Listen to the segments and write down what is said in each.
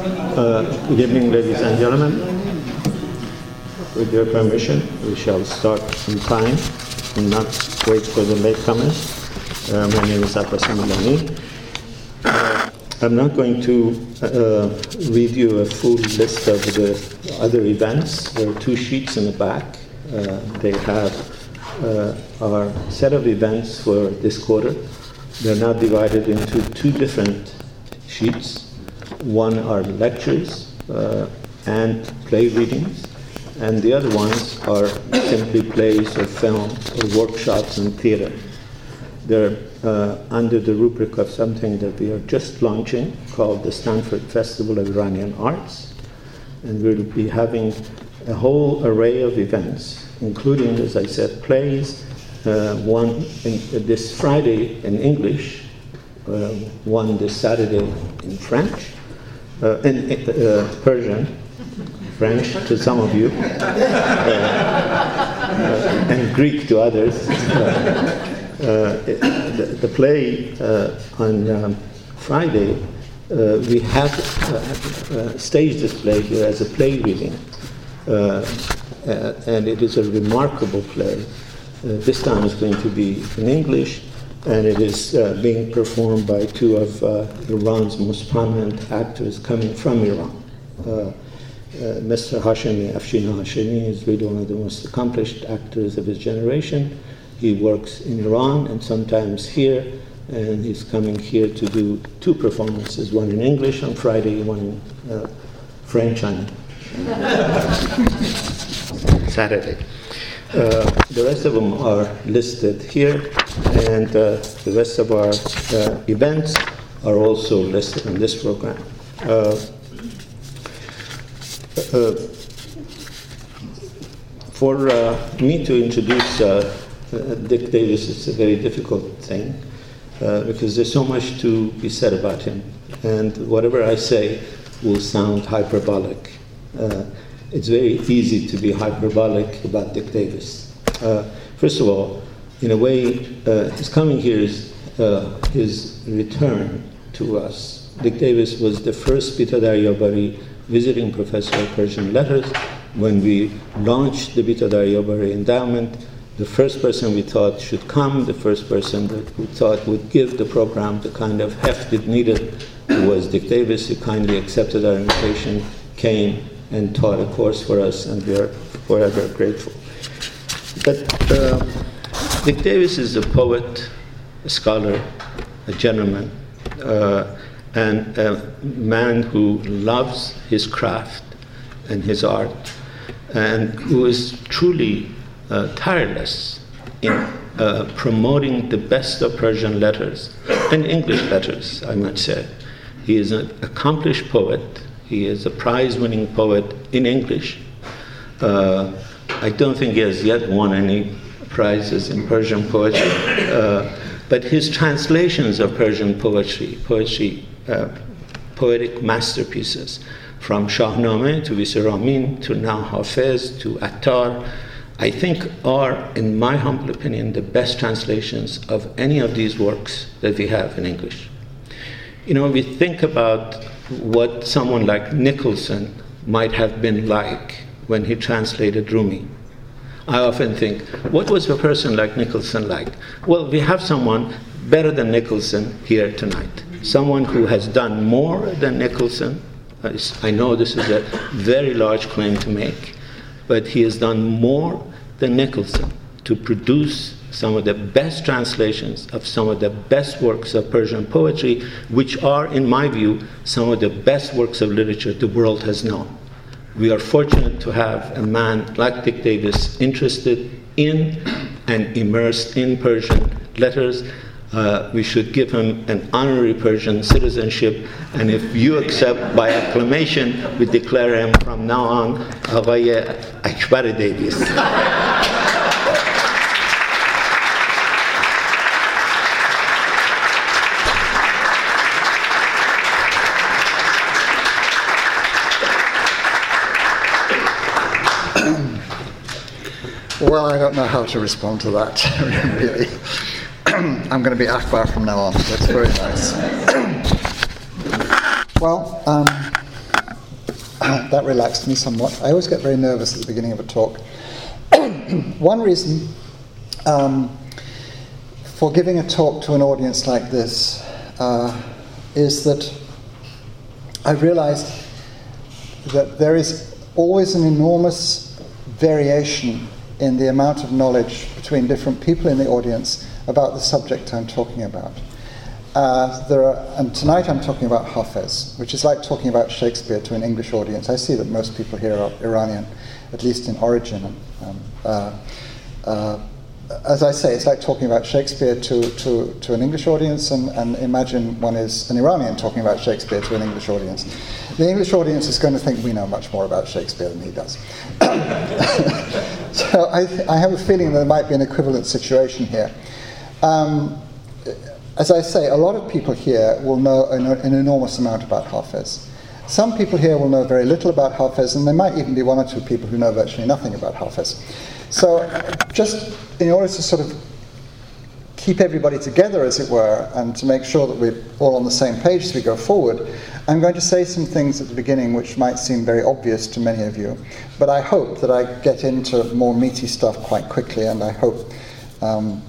Uh, Good evening, ladies and gentlemen. With your permission, we shall start in time and not wait for the latecomers. Uh, My name is Abbas Milani. Uh, I'm not going to uh, read you a full list of the other events. There are two sheets in the back. Uh, They have uh, our set of events for this quarter. They're now divided into two different sheets. One are lectures uh, and play readings, and the other ones are simply plays or films or workshops in theater. They're uh, under the rubric of something that we are just launching called the Stanford Festival of Iranian Arts. And we'll be having a whole array of events, including, as I said, plays, uh, one in, uh, this Friday in English, uh, one this Saturday in French, uh, in uh, Persian, French to some of you, uh, and Greek to others. Uh, the, the play uh, on um, Friday, uh, we have uh, uh, staged this play here as a play reading, uh, uh, and it is a remarkable play. Uh, this time it's going to be in English, and it is uh, being performed by two of uh, Iran's most prominent actors coming from Iran. Uh, uh, Mr. Hashemi, Afshin Hashemi, is really one of the most accomplished actors of his generation. He works in Iran and sometimes here, and he's coming here to do two performances one in English on Friday, one in uh, French on Saturday. Uh, the rest of them are listed here, and uh, the rest of our uh, events are also listed in this program. Uh, uh, for me to introduce Dick Davis, it's a very difficult thing because there's so much to be said about him, and whatever I say will sound hyperbolic. It's very easy to be hyperbolic about Dick Davis. Uh, first of all, in a way, uh, his coming here is uh, his return to us. Dick Davis was the first Bita Daryabari visiting professor of Persian letters. When we launched the Bita Daryabari endowment, the first person we thought should come, the first person that we thought would give the program the kind of heft it needed was Dick Davis. who kindly accepted our invitation, came, and taught a course for us, and we are forever grateful. But uh, Dick Davis is a poet, a scholar, a gentleman, uh, and a man who loves his craft and his art, and who is truly uh, tireless in uh, promoting the best of Persian letters and English letters, I might say. He is an accomplished poet. He is a prize winning poet in English. Uh, I don't think he has yet won any prizes in Persian poetry, uh, but his translations of Persian poetry, poetry, uh, poetic masterpieces, from Shahnameh to Visiramin to now Hafez to Attar, I think are, in my humble opinion, the best translations of any of these works that we have in English. You know, we think about what someone like Nicholson might have been like when he translated Rumi. I often think, what was a person like Nicholson like? Well, we have someone better than Nicholson here tonight. Someone who has done more than Nicholson. I know this is a very large claim to make, but he has done more than Nicholson to produce some of the best translations of some of the best works of Persian poetry, which are, in my view, some of the best works of literature the world has known. We are fortunate to have a man like Dick Davis interested in and immersed in Persian letters. Uh, we should give him an honorary Persian citizenship, and if you accept by acclamation, we declare him from now on Aghay Akbar Davis. Well, I don't know how to respond to that, really. I'm going to be Akbar from now on. That's very nice. well, um, that relaxed me somewhat. I always get very nervous at the beginning of a talk. One reason um, for giving a talk to an audience like this uh, is that I realized that there is always an enormous variation in the amount of knowledge between different people in the audience about the subject I'm talking about. Uh, there are, and tonight I'm talking about Hafez, which is like talking about Shakespeare to an English audience. I see that most people here are Iranian, at least in origin. Um, uh, uh, as I say, it's like talking about Shakespeare to, to, to an English audience, and, and imagine one is an Iranian talking about Shakespeare to an English audience. The English audience is going to think we know much more about Shakespeare than he does. so I, th- I have a feeling there might be an equivalent situation here. Um, as I say, a lot of people here will know an, an, enormous amount about Hafez. Some people here will know very little about Hafez, and there might even be one or two people who know virtually nothing about Hafez. So, just in order to sort of keep everybody together, as it were, and to make sure that we're all on the same page as we go forward, I'm going to say some things at the beginning which might seem very obvious to many of you, but I hope that I get into more meaty stuff quite quickly, and I hope um,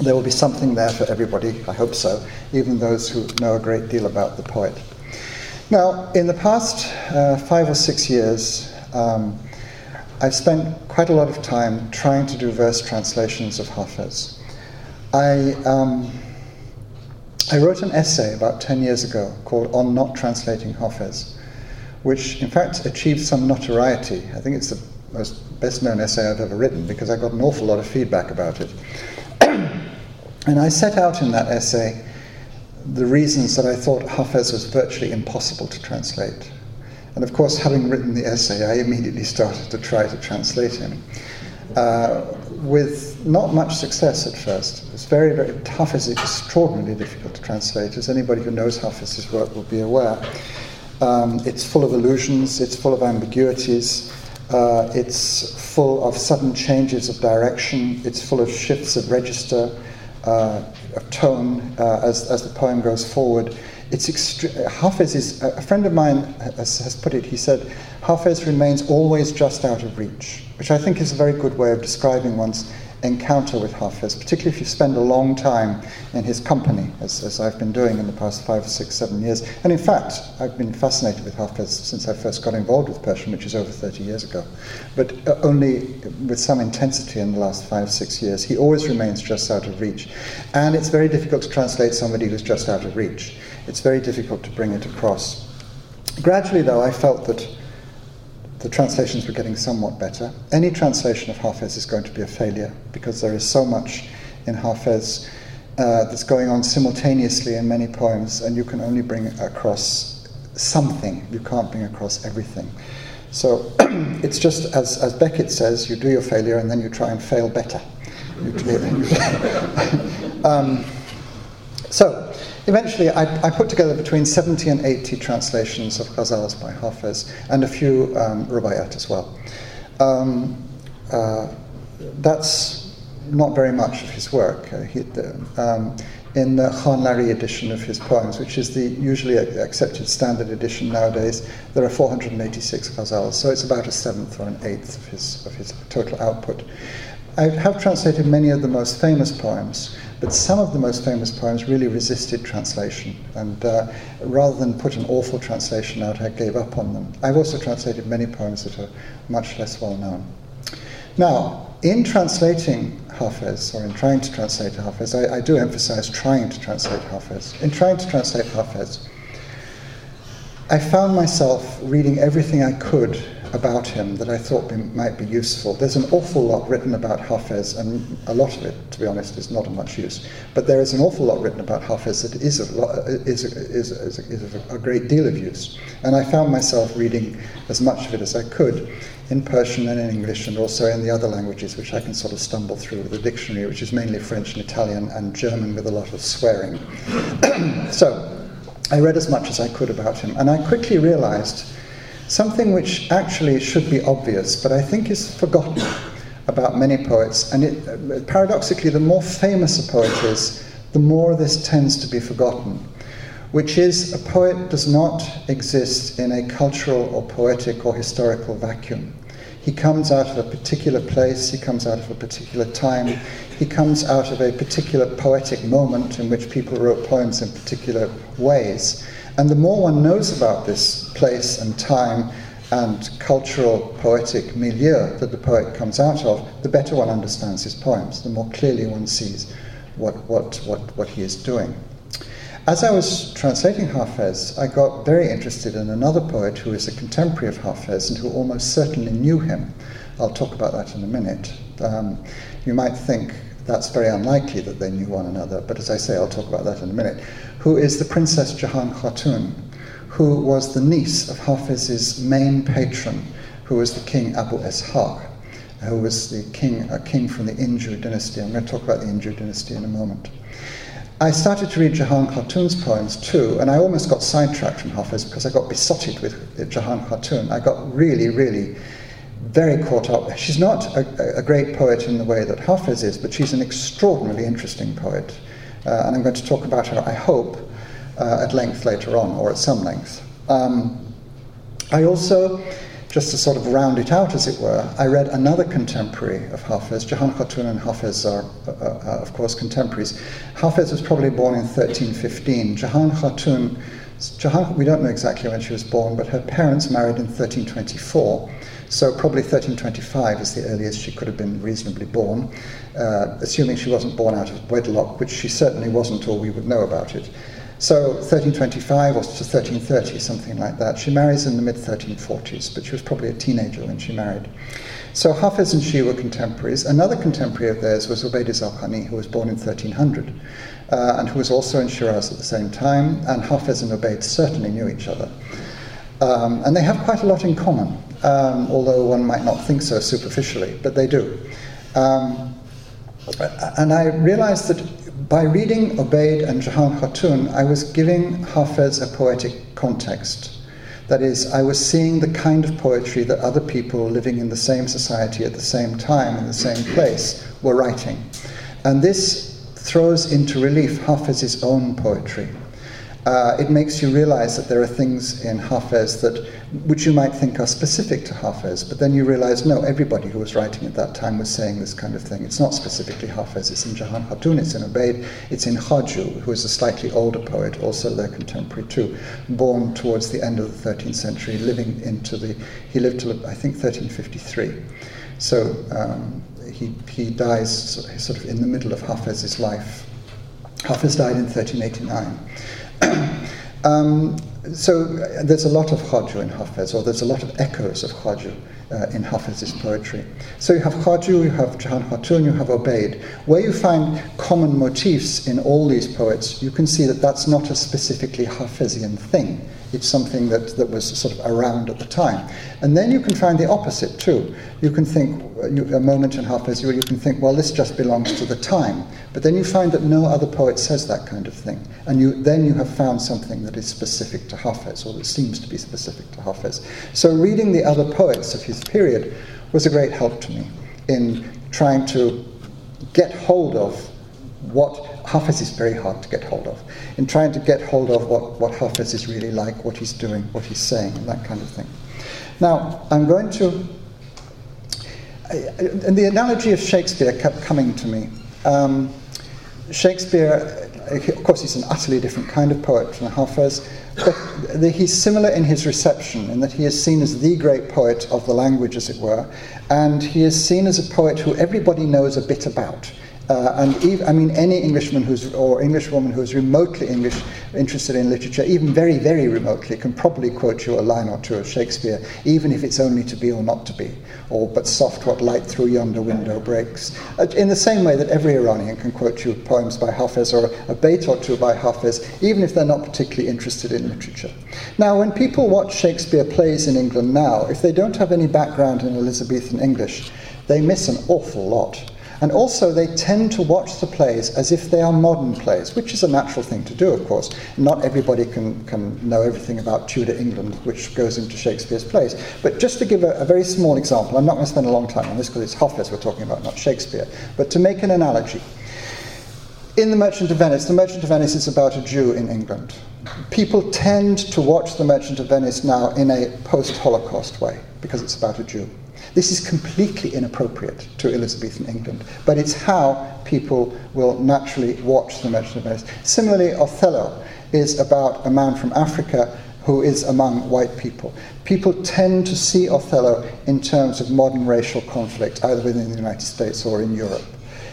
there will be something there for everybody, I hope so, even those who know a great deal about the poet. Now, in the past uh, five or six years, um, I've spent quite a lot of time trying to do verse translations of Hafez. I, um, I wrote an essay about 10 years ago called On Not Translating Hafez, which in fact achieved some notoriety. I think it's the most best known essay I've ever written because I got an awful lot of feedback about it. And I set out in that essay the reasons that I thought Hafez was virtually impossible to translate. And of course, having written the essay, I immediately started to try to translate him. Uh, with not much success at first. It's very, very tough. It's extraordinarily difficult to translate, as anybody who knows Hafez's work will be aware. Um, it's full of illusions, it's full of ambiguities, uh, it's full of sudden changes of direction, it's full of shifts of register, uh, of tone uh, as, as the poem goes forward. It's extre- Hafez is, a friend of mine has, has put it, he said, Hafez remains always just out of reach, which I think is a very good way of describing one's encounter with Hafez, particularly if you spend a long time in his company, as, as I've been doing in the past five, six, seven years. And in fact, I've been fascinated with Hafez since I first got involved with Persian, which is over 30 years ago. But uh, only with some intensity in the last five, six years. He always remains just out of reach. And it's very difficult to translate somebody who's just out of reach. It's very difficult to bring it across. Gradually, though, I felt that the translations were getting somewhat better. Any translation of Hafez is going to be a failure because there is so much in Hafez uh, that's going on simultaneously in many poems, and you can only bring across something. You can't bring across everything. So it's just as, as Beckett says, you do your failure and then you try and fail better. um, so Eventually, I, I, put together between 70 and 80 translations of ghazals by Hafez and a few um, rubaiyat as well. Um, uh, that's not very much of his work. Uh, he, um, in the Khanlari edition of his poems, which is the usually accepted standard edition nowadays, there are 486 ghazals, so it's about a seventh or an eighth of his, of his total output. I have translated many of the most famous poems, but some of the most famous poems really resisted translation. And uh, rather than put an awful translation out, I gave up on them. I've also translated many poems that are much less well known. Now, in translating Hafez, or in trying to translate Hafez, I, I do emphasize trying to translate Hafez. In trying to translate Hafez, I found myself reading everything I could about him that I thought be, might be useful. There's an awful lot written about Hafez, and a lot of it, to be honest, is not of much use. But there is an awful lot written about Hafez that is lot, is, is, is, is of a great deal of use. And I found myself reading as much of it as I could in Persian and in English, and also in the other languages, which I can sort of stumble through with a dictionary, which is mainly French and Italian and German with a lot of swearing. so I read as much as I could about him, and I quickly realized something which actually should be obvious, but I think is forgotten about many poets. And it, paradoxically, the more famous a poet is, the more this tends to be forgotten. which is a poet does not exist in a cultural or poetic or historical vacuum. He comes out of a particular place, he comes out of a particular time, he comes out of a particular poetic moment in which people wrote poems in particular ways. And the more one knows about this place and time and cultural poetic milieu that the poet comes out of, the better one understands his poems, the more clearly one sees what, what, what, what he is doing. As I was translating Hafez, I got very interested in another poet who is a contemporary of Hafez and who almost certainly knew him. I'll talk about that in a minute. Um, you might think that's very unlikely that they knew one another, but as I say, I'll talk about that in a minute. Who is the Princess Jahan Khatun, who was the niece of Hafiz's main patron, who was the king Abu Ishaq, who was the king, a king from the Inju dynasty. I'm going to talk about the Inju dynasty in a moment. I started to read Jahan Khatun's poems too, and I almost got sidetracked from Hafiz because I got besotted with Jahan Khatun. I got really, really very caught up. She's not a, a great poet in the way that Hafez is, but she's an extraordinarily interesting poet. Uh, and I'm going to talk about her, I hope, uh, at length later on, or at some length. Um, I also just to sort of round it out, as it were, I read another contemporary of Hafez. Jahan Khatun and Hafez are, uh, uh, of course, contemporaries. Hafez was probably born in 1315. Jahan Khatun, Jahan, we don't know exactly when she was born, but her parents married in 1324. So probably 1325 is the earliest she could have been reasonably born, uh, assuming she wasn't born out of wedlock, which she certainly wasn't, or we would know about it. So 1325 or to 1330, something like that. She marries in the mid 1340s, but she was probably a teenager when she married. So Hafiz and she were contemporaries. Another contemporary of theirs was Ubayd Zakani, who was born in 1300, uh, and who was also in Shiraz at the same time. And Hafiz and Ubayd certainly knew each other. Um, and they have quite a lot in common, um, although one might not think so superficially, but they do. Um, and I realized that by reading Ubayd and Jahan Khatun, I was giving Hafez a poetic context. That is, I was seeing the kind of poetry that other people living in the same society at the same time in the same place were writing. And this throws into relief Hafez's own poetry uh, it makes you realize that there are things in Hafez that, which you might think are specific to Hafez, but then you realize, no, everybody who was writing at that time was saying this kind of thing. It's not specifically Hafez, it's in Jahan Khatun, it's in Ubayd, it's in Khaju, who is a slightly older poet, also their contemporary too, born towards the end of the 13th century, living into the, he lived till, I think, 1353. So um, he, he dies sort of in the middle of Hafez's life. Hafez died in 1389. um, so there's a lot of Khaju in Hafez, or there's a lot of echoes of Khaju uh, in Hafez's poetry. So you have Khaju, you have Jahan Khatun, you have Ubayd. Where you find common motifs in all these poets, you can see that that's not a specifically Hafezian thing. It's something that, that was sort of around at the time. And then you can find the opposite too. You can think, you, a moment in Hafez, you, you can think, well, this just belongs to the time. But then you find that no other poet says that kind of thing. And you, then you have found something that is specific to Hafez, or that seems to be specific to Hafez. So reading the other poets of his period was a great help to me in trying to get hold of what Hafez is very hard to get hold of, in trying to get hold of what, what Hafez is really like, what he's doing, what he's saying, and that kind of thing. Now, I'm going to. And the analogy of Shakespeare kept coming to me. Um, Shakespeare, of course, he's an utterly different kind of poet from Hafez, but he's similar in his reception, in that he is seen as the great poet of the language, as it were, and he is seen as a poet who everybody knows a bit about. Uh, and even, I mean, any Englishman who's, or Englishwoman who's remotely English interested in literature, even very, very remotely, can probably quote you a line or two of Shakespeare, even if it's only to be or not to be, or but soft what light through yonder window breaks. Uh, in the same way that every Iranian can quote you poems by Hafez or a bait or two by Hafez, even if they're not particularly interested in literature. Now, when people watch Shakespeare plays in England now, if they don't have any background in Elizabethan English, they miss an awful lot. And also, they tend to watch the plays as if they are modern plays, which is a natural thing to do, of course. Not everybody can, can know everything about Tudor England, which goes into Shakespeare's plays. But just to give a, a very small example, I'm not going to spend a long time on this because it's Hafez we're talking about, not Shakespeare, but to make an analogy. in The Merchant of Venice, The Merchant of Venice is about a Jew in England. People tend to watch The Merchant of Venice now in a post Holocaust way because it's about a Jew. This is completely inappropriate to Elizabethan England, but it's how people will naturally watch The Merchant of Venice. Similarly, Othello is about a man from Africa who is among white people. People tend to see Othello in terms of modern racial conflict, either within the United States or in Europe.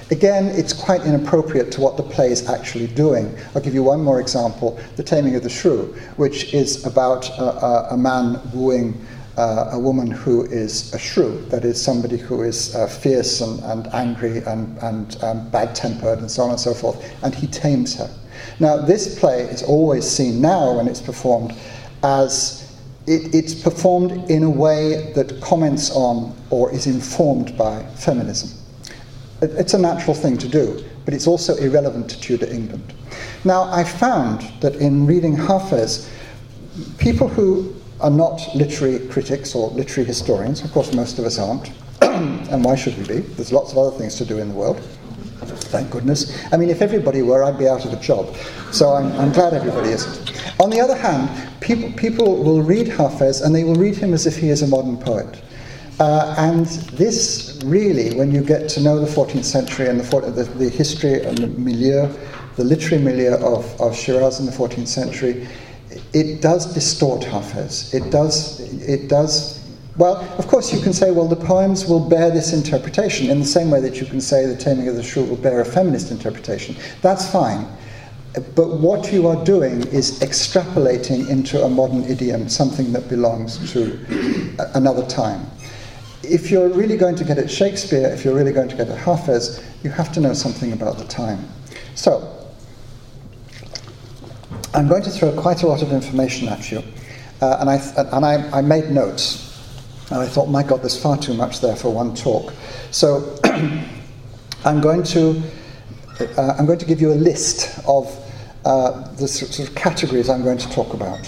Again, it's quite inappropriate to what the play is actually doing. I'll give you one more example The Taming of the Shrew, which is about a, a, a man wooing uh, a woman who is a shrew, that is, somebody who is uh, fierce and, and, angry and, and um, bad tempered and so on and so forth, and he tames her. Now, this play is always seen now when it's performed as it, it's performed in a way that comments on or is informed by feminism. It's a natural thing to do, but it's also irrelevant to Tudor England. Now, I found that in reading Hafez, people who are not literary critics or literary historians, of course, most of us aren't, and why should we be? There's lots of other things to do in the world. Thank goodness. I mean, if everybody were, I'd be out of a job. So I'm, I'm glad everybody isn't. On the other hand, people, people will read Hafez and they will read him as if he is a modern poet. Uh, and this really, when you get to know the 14th century and the, the, the history and the milieu, the literary milieu of, of Shiraz in the 14th century, it does distort Hafez. It does, it does well, of course, you can say, well, the poems will bear this interpretation in the same way that you can say the Taming of the Shrew will bear a feminist interpretation. That's fine. But what you are doing is extrapolating into a modern idiom something that belongs to another time if you're really going to get at Shakespeare, if you're really going to get at Hafez, you have to know something about the time. So, I'm going to throw quite a lot of information at you, uh, and, I, and I, I, made notes. And I thought, my God, there's far too much there for one talk. So, I'm going to uh, I'm going to give you a list of uh, the sort of categories I'm going to talk about.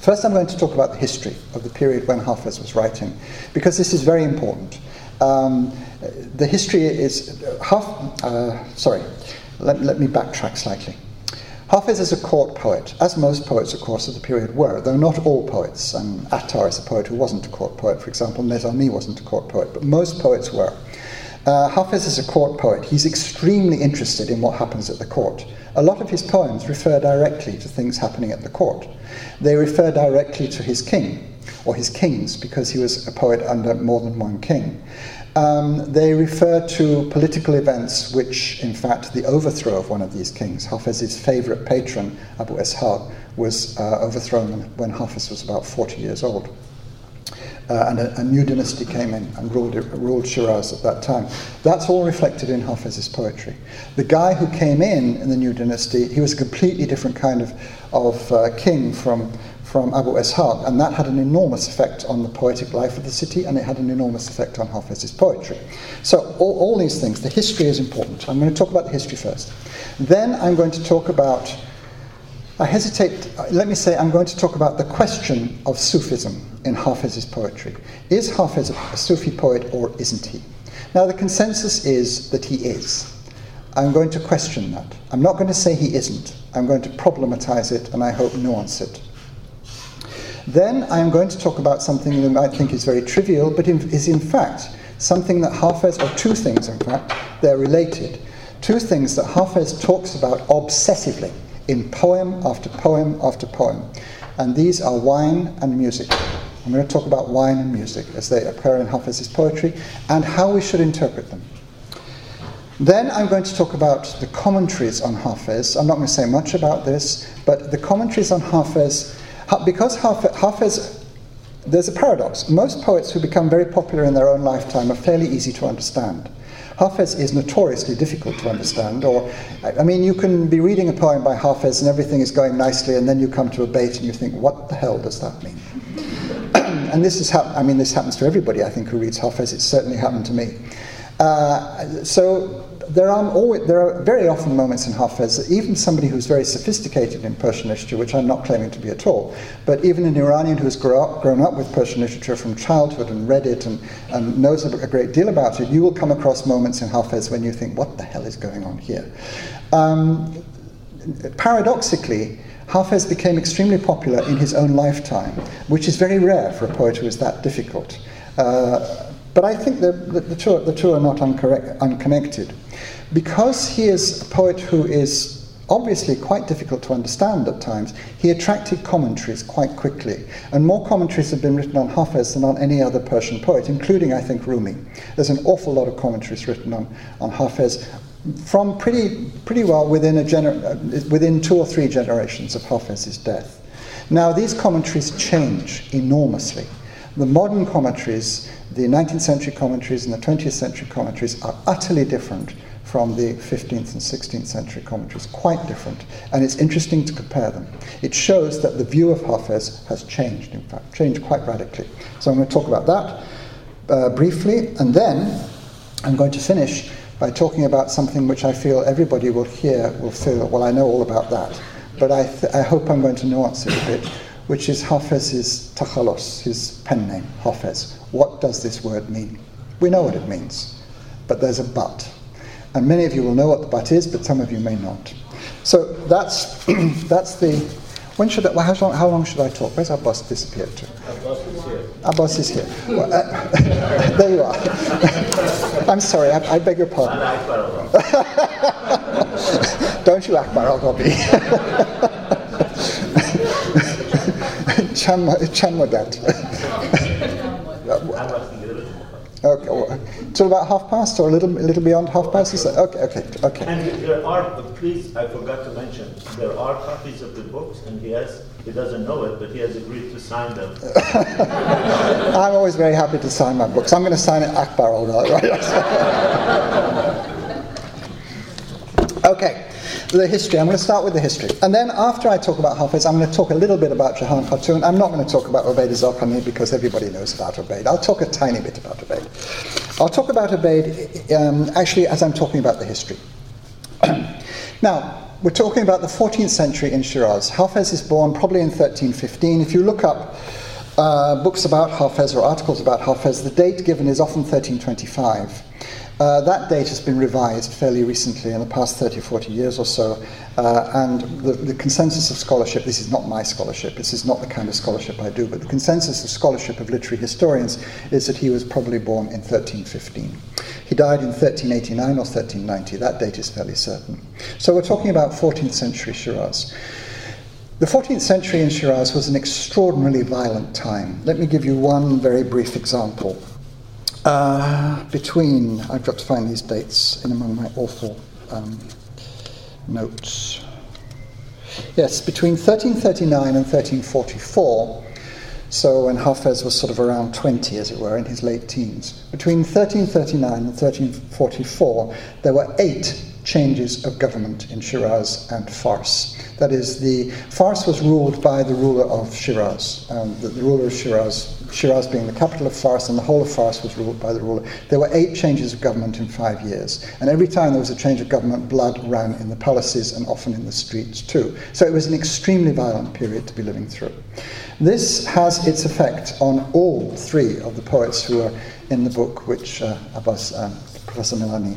First, I'm going to talk about the history of the period when Hafez was writing, because this is very important. Um, the history is half. Uh, sorry, let, let me backtrack slightly. Hafez is a court poet, as most poets, of course, of the period were, though not all poets. And Attar is a poet who wasn't a court poet, for example. Nizami wasn't a court poet, but most poets were. Uh, Hafez is a court poet. He's extremely interested in what happens at the court. A lot of his poems refer directly to things happening at the court. They refer directly to his king, or his kings, because he was a poet under more than one king. Um, they refer to political events which, in fact, the overthrow of one of these kings, Hafez's favourite patron, Abu Ishaq, was uh, overthrown when Hafez was about 40 years old uh, and a, a, new dynasty came in and ruled, ruled Shiraz at that time. That's all reflected in Hafez's poetry. The guy who came in in the new dynasty, he was a completely different kind of, of uh, king from, from Abu Ishaq, and that had an enormous effect on the poetic life of the city, and it had an enormous effect on Hafez's poetry. So, all, all these things, the history is important. I'm going to talk about the history first. Then I'm going to talk about I hesitate, let me say, I'm going to talk about the question of Sufism in Hafez's poetry. Is Hafez a Sufi poet or isn't he? Now, the consensus is that he is. I'm going to question that. I'm not going to say he isn't. I'm going to problematize it and I hope nuance it. Then I'm going to talk about something that you might think is very trivial, but is in fact something that Hafez, or two things in fact, they're related. Two things that Hafez talks about obsessively in poem after poem after poem. And these are wine and music. I'm going to talk about wine and music as they occur in Hafez's poetry and how we should interpret them. Then I'm going to talk about the commentaries on Hafez. I'm not going to say much about this, but the commentaries on Hafez, because Hafez, there's a paradox. Most poets who become very popular in their own lifetime are fairly easy to understand. Hafez is notoriously difficult to understand, or, I mean, you can be reading a poem by Hafez and everything is going nicely, and then you come to a bait and you think, what the hell does that mean? and this is, hap- I mean, this happens to everybody, I think, who reads Hafez. It's certainly happened to me. Uh, so there are, always, there are very often moments in Hafez that even somebody who's very sophisticated in Persian literature, which I'm not claiming to be at all, but even an Iranian who's grow up, grown up with Persian literature from childhood and read it and, and knows a, great deal about it, you will come across moments in Hafez when you think, what the hell is going on here? Um, paradoxically, Hafez became extremely popular in his own lifetime, which is very rare for a poet who is that difficult. Uh, but I think the, the, the, two, the two are not unconnected. Because he is a poet who is obviously quite difficult to understand at times, he attracted commentaries quite quickly. And more commentaries have been written on Hafez than on any other Persian poet, including, I think, Rumi. There's an awful lot of commentaries written on, on Hafez from pretty, pretty well within, a gener- uh, within two or three generations of Hafez's death. Now, these commentaries change enormously. The modern commentaries, the 19th century commentaries and the 20th century commentaries, are utterly different from the 15th and 16th century commentaries, quite different. And it's interesting to compare them. It shows that the view of Hafez has changed, in fact, changed quite radically. So I'm going to talk about that uh, briefly, and then I'm going to finish by talking about something which I feel everybody will hear, will feel, well, I know all about that. But I, th- I hope I'm going to nuance it a bit, which is Hafez's takhalos, his pen name, Hafez. What does this word mean? We know what it means, but there's a but. And many of you will know what the but is, but some of you may not. So that's, that's the. When should I, well, how, long, how long should I talk? Where's our boss disappeared to? Our boss is here. Well, uh, there you are. I'm sorry, I, I, beg your pardon. Don't you Akbar al Ghabi. Chan Modat. Okay, well, till about half past or a little, a little beyond half past? Is that, okay, okay, okay. And there are, please, I forgot to mention, there are copies of the books, and he has, he doesn't know it, but he has agreed to sign them. I'm always very happy to sign my books. I'm going to sign it Akbar all right? Right. Okay the history. I'm going to start with the history. And then after I talk about Hafiz, I'm going to talk a little bit about Jahan Khatun. I'm not going to talk about Ubaid Zakani because everybody knows about Ubaid. I'll talk a tiny bit about Ubaid. I'll talk about Ubaid um, actually as I'm talking about the history. now, we're talking about the 14th century in Shiraz. Hafez is born probably in 1315. If you look up uh, books about Hafez or articles about Hafez, the date given is often 1325. Uh, that date has been revised fairly recently in the past 30 or 40 years or so, uh, and the, the, consensus of scholarship this is not my scholarship, this is not the kind of scholarship I do, but the consensus of scholarship of literary historians is that he was probably born in 1315. He died in 1389 or 1390, that date is fairly certain. So we're talking about 14th century Shiraz. The 14th century in Shiraz was an extraordinarily violent time. Let me give you one very brief example. Uh, between, I've got to find these dates in among my awful um, notes. Yes, between 1339 and 1344, so when Hafez was sort of around 20, as it were, in his late teens, between 1339 and 1344, there were eight changes of government in Shiraz and Fars. That is, the Fars was ruled by the ruler of Shiraz. Um, the, the, ruler of Shiraz, Shiraz being the capital of Fars, and the whole of Fars was ruled by the ruler. There were eight changes of government in five years, and every time there was a change of government, blood ran in the palaces and often in the streets too. So it was an extremely violent period to be living through. This has its effect on all three of the poets who are in the book, which uh, Abbas, um, Professor Milani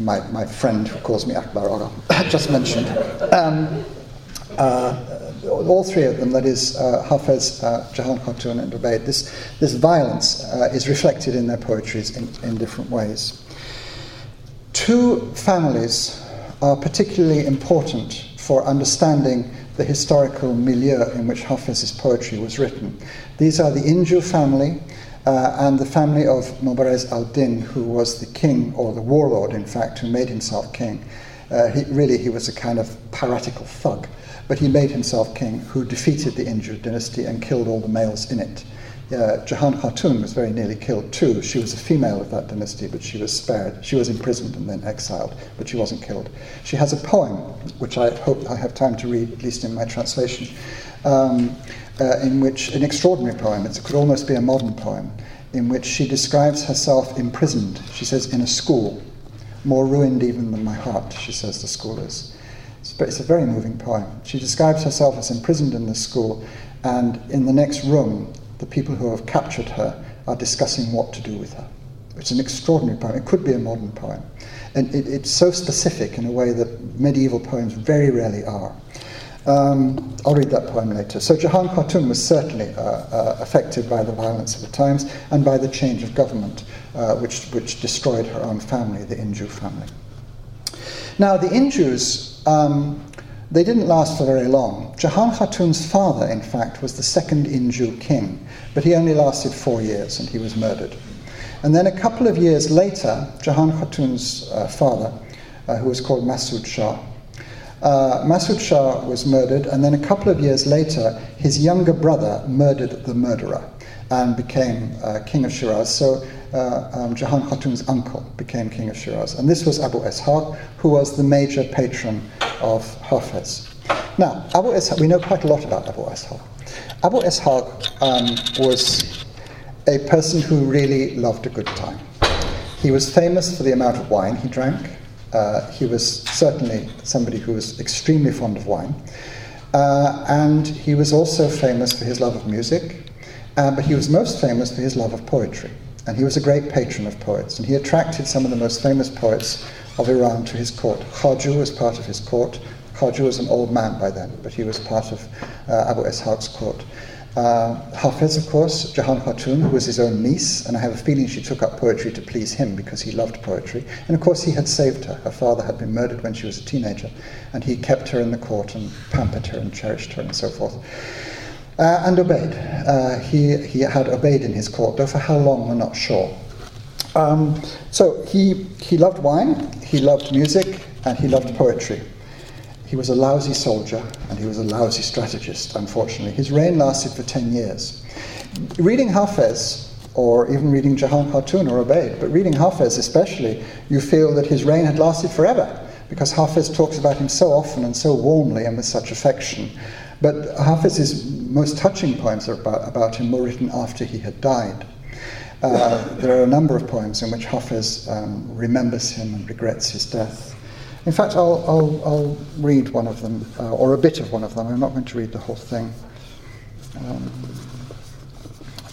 my, my friend who calls me Akbar Agha just mentioned. Um, uh, all three of them, that is uh, Hafez, uh, Jahan Khatun, and Ubaid, this, this violence uh, is reflected in their poetries in, in different ways. Two families are particularly important for understanding the historical milieu in which Hafez's poetry was written. These are the Inju family, uh, and the family of Mubarez al-Din, who was the king, or the warlord, in fact, who made himself king. Uh, he, really, he was a kind of piratical thug, but he made himself king, who defeated the Inju dynasty and killed all the males in it. Uh, Jahan Khatun was very nearly killed too. She was a female of that dynasty, but she was spared. She was imprisoned and then exiled, but she wasn't killed. She has a poem, which I hope I have time to read, at least in my translation, um, uh, in which, an extraordinary poem, it could almost be a modern poem, in which she describes herself imprisoned, she says, in a school, more ruined even than my heart, she says the school is. It's a very moving poem. She describes herself as imprisoned in this school, and in the next room, the people who have captured her are discussing what to do with her. It's an extraordinary poem. It could be a modern poem. And it, it's so specific in a way that medieval poems very rarely are. Um, I'll read that poem later. So Jahan Khatun was certainly uh, uh, affected by the violence of the times and by the change of government, uh, which, which destroyed her own family, the Inju family. Now, the Injus, um, they didn't last for very long. Jahan Khatun's father, in fact, was the second Inju king, but he only lasted four years and he was murdered. And then a couple of years later, Jahan Khatun's uh, father, uh, who was called Masud Shah, uh, Masud Shah was murdered, and then a couple of years later, his younger brother murdered the murderer and became uh, king of Shiraz. So uh, um, Jahan Khatun's uncle became king of Shiraz. And this was Abu Ishaq, who was the major patron of Hafez. Now, Abu Ishaq, we know quite a lot about Abu Ishaq. Abu Ishaq um, was a person who really loved a good time. He was famous for the amount of wine he drank. Uh, he was certainly somebody who was extremely fond of wine. Uh, and he was also famous for his love of music, uh, but he was most famous for his love of poetry. And he was a great patron of poets, and he attracted some of the most famous poets of Iran to his court. Khaju was part of his court. Khaju was an old man by then, but he was part of uh, Abu Ishaq's court. Uh, Hafez, of course, Jahan Khatun, who was his own niece, and I have a feeling she took up poetry to please him because he loved poetry. And of course, he had saved her. Her father had been murdered when she was a teenager, and he kept her in the court and pampered her and cherished her and so forth. Uh, and Obaid. Uh, he, he had Obaid in his court, though for how long we're not sure. Um, so he, he loved wine, he loved music, and he loved poetry. He was a lousy soldier and he was a lousy strategist, unfortunately. His reign lasted for 10 years. Reading Hafez, or even reading Jahan Khatun or Obaid, but reading Hafez especially, you feel that his reign had lasted forever because Hafez talks about him so often and so warmly and with such affection. But Hafez's most touching poems about, about him were written after he had died. Uh, there are a number of poems in which Hafez um, remembers him and regrets his death. In fact, I'll, I'll, I'll read one of them, uh, or a bit of one of them. I'm not going to read the whole thing. Um,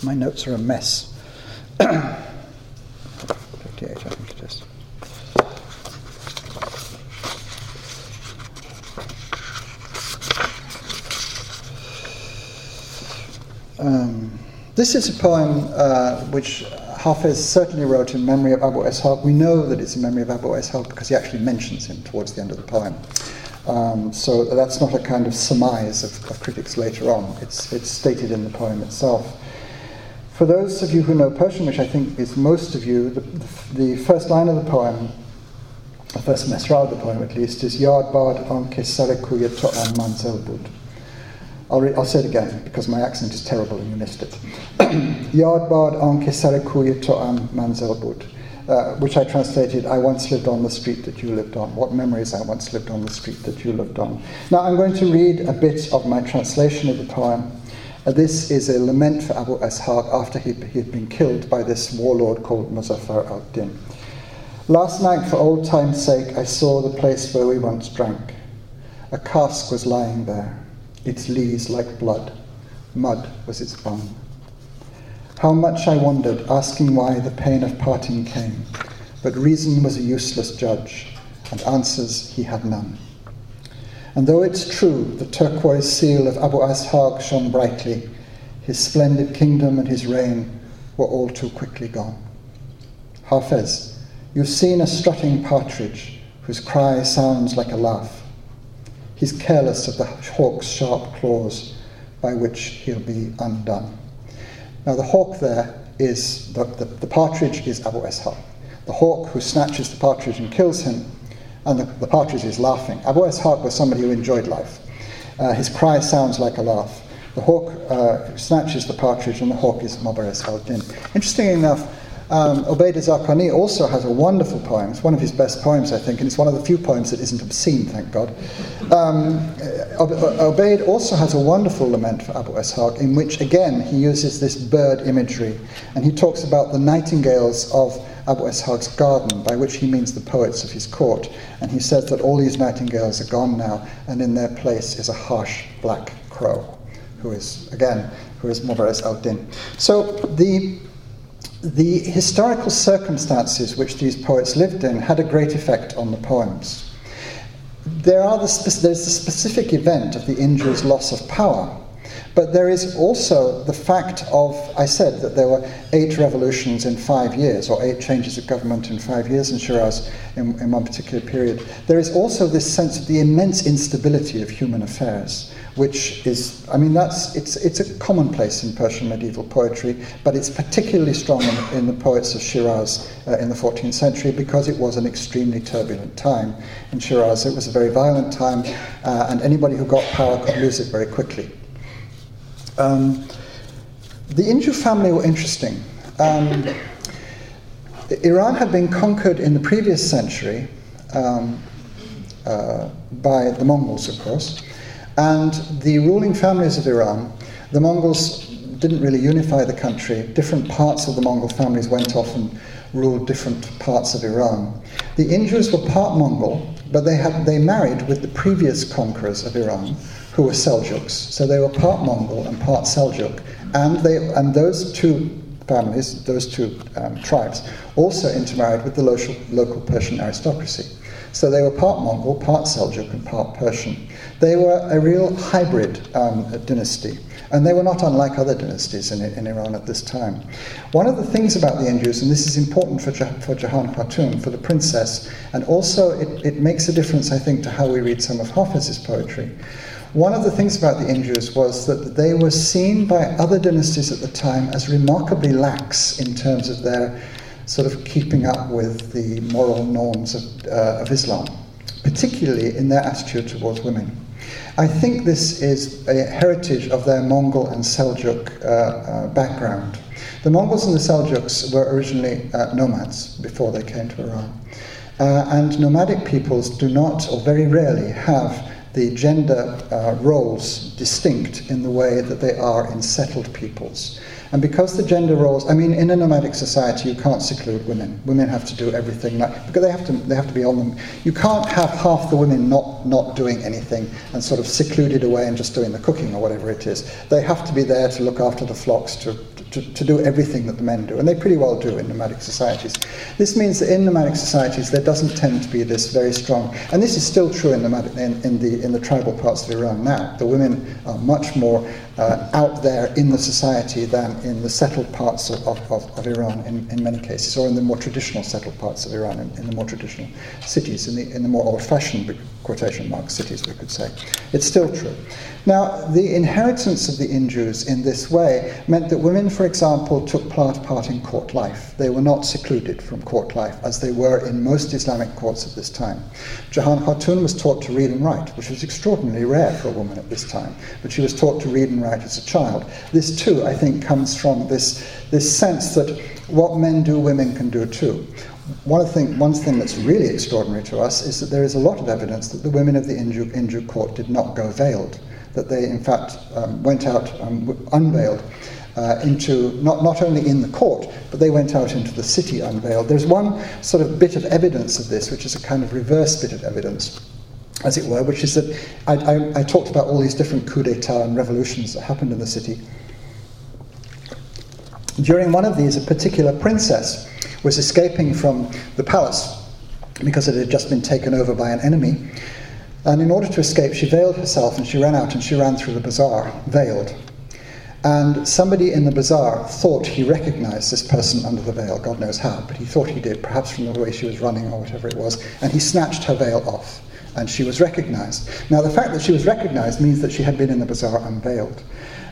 my notes are a mess. 58, I think it is. Um, this is a poem uh, which Hafez certainly wrote in memory of Abu Ishaq. We know that it's in memory of Abu Ishaq because he actually mentions him towards the end of the poem. Um, so that's not a kind of surmise of, of, critics later on. It's, it's stated in the poem itself. For those of you who know Persian, which I think is most of you, the, the, first line of the poem, the first mesra of the poem at least, is Yad bad an kesare manzel bud. I'll, I'll say it again because my accent is terrible and you missed it. Yad bad anke sarakuya to'am manzel bud. Uh, which I translated, I once lived on the street that you lived on. What memories I once lived on the street that you lived on. Now I'm going to read a bit of my translation of the poem. Uh, this is a lament for Abu Ishaq after he, he had been killed by this warlord called Muzaffar al-Din. Last night, for old time's sake, I saw the place where we once drank. A cask was lying there its lees like blood, mud was its bung. How much I wondered, asking why the pain of parting came, but reason was a useless judge, and answers he had none. And though it's true the turquoise seal of Abu Ishaq shone brightly, his splendid kingdom and his reign were all too quickly gone. Hafez, you've seen a strutting partridge whose cry sounds like a laugh. He's careless of the hawk's sharp claws by which he'll be undone. Now, the hawk there is the, the, the partridge is Abu Ishaq. The hawk who snatches the partridge and kills him, and the, the partridge is laughing. Abu Ishaq was somebody who enjoyed life. Uh, his cry sounds like a laugh. The hawk uh, snatches the partridge, and the hawk is Mubarez al-Din. Interestingly enough, um, Obaid Zakani also has a wonderful poem. It's one of his best poems, I think, and it's one of the few poems that isn't obscene, thank God. Um, Obaid also has a wonderful lament for Abu Ishaq, in which, again, he uses this bird imagery, and he talks about the nightingales of Abu Ishaq's garden, by which he means the poets of his court. And he says that all these nightingales are gone now, and in their place is a harsh black crow, who is, again, who is Mubarez al-Din. So the the historical circumstances which these poets lived in had a great effect on the poems. There are the spe- there's the specific event of the Inju's loss of power, but there is also the fact of, I said that there were eight revolutions in five years, or eight changes of government in five years in Shiraz in, in one particular period. There is also this sense of the immense instability of human affairs which is, I mean, that's, it's, it's a commonplace in Persian medieval poetry, but it's particularly strong in, in the poets of Shiraz uh, in the 14th century because it was an extremely turbulent time. In Shiraz, it was a very violent time, uh, and anybody who got power could lose it very quickly. Um, the Inju family were interesting. Um, Iran had been conquered in the previous century um, uh, by the Mongols, of course. And the ruling families of Iran, the Mongols didn't really unify the country. Different parts of the Mongol families went off and ruled different parts of Iran. The Injus were part Mongol, but they, had, they married with the previous conquerors of Iran, who were Seljuks. So they were part Mongol and part Seljuk. And, they, and those two families, those two um, tribes, also intermarried with the local, local Persian aristocracy. So they were part Mongol, part Seljuk, and part Persian. They were a real hybrid um, dynasty, and they were not unlike other dynasties in, in, Iran at this time. One of the things about the Injus, and this is important for, for Jahan Khatun, for the princess, and also it, it makes a difference, I think, to how we read some of Hafez's poetry. One of the things about the Injus was that they were seen by other dynasties at the time as remarkably lax in terms of their sort of keeping up with the moral norms of, uh, of Islam, particularly in their attitude towards women. I think this is a heritage of their Mongol and Seljuk uh, uh, background. The Mongols and the Seljuks were originally uh, nomads before they came to Iran. Uh, and nomadic peoples do not, or very rarely, have the gender uh, roles distinct in the way that they are in settled peoples. And because the gender roles, I mean, in a nomadic society, you can't seclude women. Women have to do everything, like, because they have to, they have to be on them. You can't have half the women not, not doing anything and sort of secluded away and just doing the cooking or whatever it is. They have to be there to look after the flocks, to, to, to do everything that the men do. And they pretty well do in nomadic societies. This means that in nomadic societies, there doesn't tend to be this very strong, and this is still true in, nomadic, in, in the, in the tribal parts of Iran now. The women are much more uh, out there in the society than in the settled parts of, of, of, Iran in, in many cases, or in the more traditional settled parts of Iran, in, in the more traditional cities, in the, in the more old fashioned quotation mark cities, we could say. It's still true. Now, the inheritance of the Injus in this way meant that women, for example, took part, part in court life. They were not secluded from court life as they were in most Islamic courts at this time. Jahan Khatun was taught to read and write, which was extraordinarily rare for a woman at this time, but she was taught to read and write as a child. This, too, I think, comes from this, this sense that what men do, women can do too one, thing, one thing that's really extraordinary to us is that there is a lot of evidence that the women of the Inju, Inju court did not go veiled that they, in fact, um, went out um, unveiled. Uh, into not, not only in the court, but they went out into the city unveiled. There's one sort of bit of evidence of this, which is a kind of reverse bit of evidence, as it were, which is that I, I, I talked about all these different coups d'etat and revolutions that happened in the city. During one of these, a particular princess was escaping from the palace because it had just been taken over by an enemy. And in order to escape, she veiled herself and she ran out and she ran through the bazaar, veiled. And somebody in the bazaar thought he recognized this person under the veil, God knows how, but he thought he did, perhaps from the way she was running or whatever it was, and he snatched her veil off, and she was recognized. Now, the fact that she was recognized means that she had been in the bazaar unveiled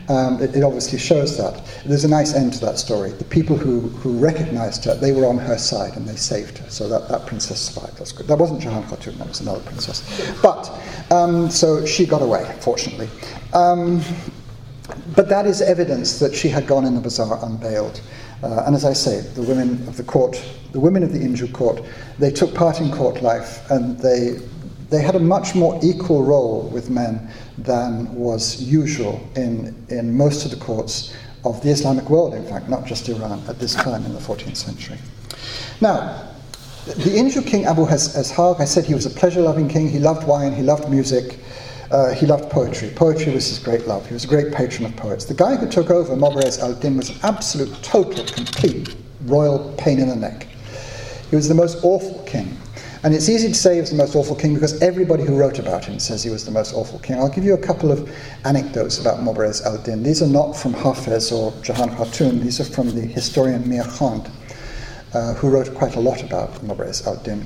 um, it, it, obviously shows that. There's a nice end to that story. The people who, who recognized her, they were on her side and they saved her. So that, that princess survived. That's good. That wasn't Jahan Khatun, that was another princess. But, um, so she got away, fortunately. Um, but that is evidence that she had gone in the bazaar unveiled. Uh, and as I say, the women of the court, the women of the Inju court, they took part in court life and they, they had a much more equal role with men than was usual in, in most of the courts of the Islamic world, in fact, not just Iran, at this time in the 14th century. Now, the Inju king Abu Ishaq, I said he was a pleasure loving king. He loved wine, he loved music, uh, he loved poetry. Poetry was his great love. He was a great patron of poets. The guy who took over, Mubarez al-Din, was an absolute, total, complete royal pain in the neck. He was the most awful king. And it's easy to say he was the most awful king because everybody who wrote about him says he was the most awful king. I'll give you a couple of anecdotes about Mubarez al-Din. These are not from Hafez or Jahan Khatun, these are from the historian Mir Khand uh, who wrote quite a lot about Mubarez al-Din.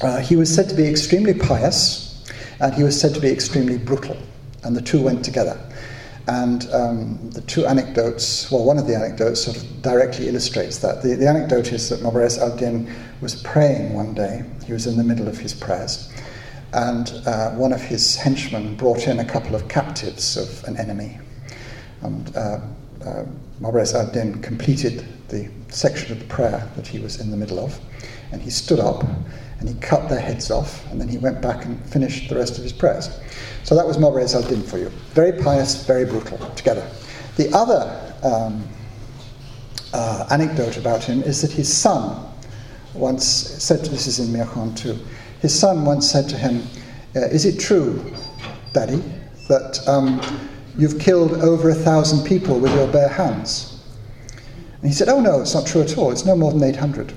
Uh, he was said to be extremely pious, and he was said to be extremely brutal, and the two went together. And um, the two anecdotes, well, one of the anecdotes sort of directly illustrates that. The, the anecdote is that Mubarez al-Din was praying one day, he was in the middle of his prayers, and uh, one of his henchmen brought in a couple of captives of an enemy. And uh, uh, Mubarez al-Din completed the section of the prayer that he was in the middle of, and he stood up and he cut their heads off, and then he went back and finished the rest of his prayers. So that was Mubarez al-Din for you. Very pious, very brutal, together. The other um, uh, anecdote about him is that his son once said, to, this is in Mir Khand too, his son once said to him, uh, is it true, Daddy, that um, you've killed over a thousand people with your bare hands? And he said, Oh, no, it's not true at all. It's no more than 800.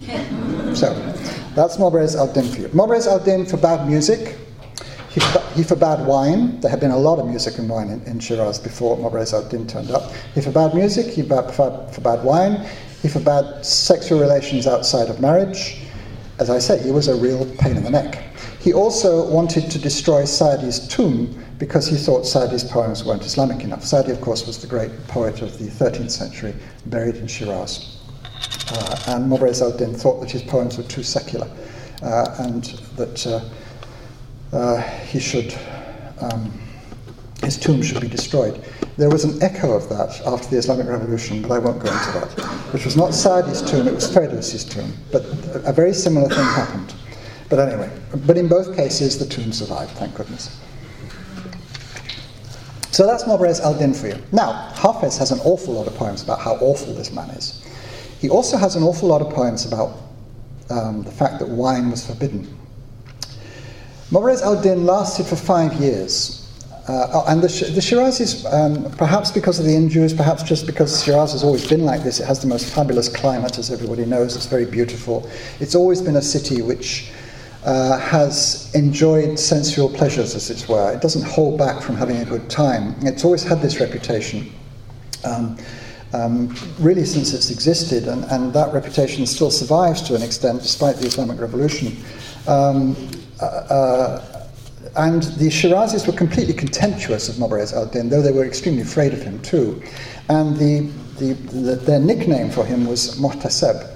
so that's Mubarez al-Din for you. Mubarez al-Din forbade music. He, he forbade wine. There had been a lot of music and wine in, in Shiraz before Mubarez al-Din turned up. He forbade music. He forbade, forbade wine. He forbade sexual relations outside of marriage. As I say, he was a real pain in the neck. He also wanted to destroy Sa'di's tomb because he thought Sa'di's poems weren't Islamic enough. Sa'di, of course, was the great poet of the 13th century, buried in Shiraz. Uh, and Mubarez al-Din thought that his poems were too secular uh, and that uh, uh, he should, um, his tomb should be destroyed. There was an echo of that after the Islamic Revolution, but I won't go into that, which was not Sa'di's tomb, it was Ferdowsi's tomb. But a very similar thing happened. But anyway, but in both cases, the tomb survived, thank goodness. So that's Mubarez al-Din for you. Now, Hafez has an awful lot of poems about how awful this man is. He also has an awful lot of poems about um, the fact that wine was forbidden. Mubarez al-Din lasted for five years. Uh, and the, the Shirazis, um, perhaps because of the Injus, perhaps just because Shiraz has always been like this, it has the most fabulous climate, as everybody knows. It's very beautiful. It's always been a city which uh, has enjoyed sensual pleasures, as it were. It doesn't hold back from having a good time. It's always had this reputation. Um, um, really since it's existed, and, and, that reputation still survives to an extent despite the Islamic Revolution. Um, uh, uh, and the Shirazis were completely contemptuous of Mubarez al-Din, though they were extremely afraid of him too. And the, the, the, their nickname for him was Muhtaseb,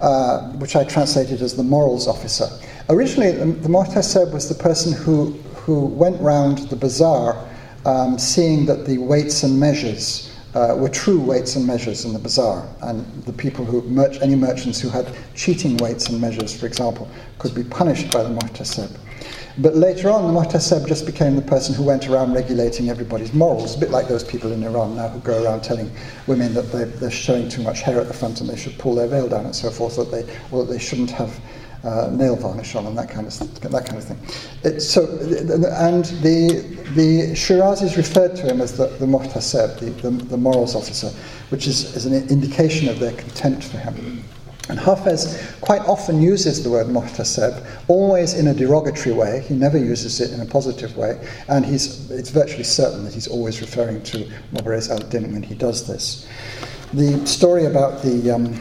uh, which I translated as the morals officer. Originally, the, the Muhtaseb was the person who, who went round the bazaar um, seeing that the weights and measures uh, were true weights and measures in the bazaar, and the people who, merch, any merchants who had cheating weights and measures, for example, could be punished by the Muhtaseb. But later on, the Muhtaseb just became the person who went around regulating everybody's morals, a bit like those people in Iran now who go around telling women that they, they're showing too much hair at the front and they should pull their veil down and so forth, that they, or that they shouldn't have uh, nail varnish on and that kind of that kind of thing. It, so, and the the Shirazis referred to him as the, the Muhtaseb, the, the, the morals officer, which is, is an indication of their contempt for him. And Hafez quite often uses the word muhtaseb, always in a derogatory way. He never uses it in a positive way. And he's, it's virtually certain that he's always referring to Mubarez al-Din when he does this. The story about the, um,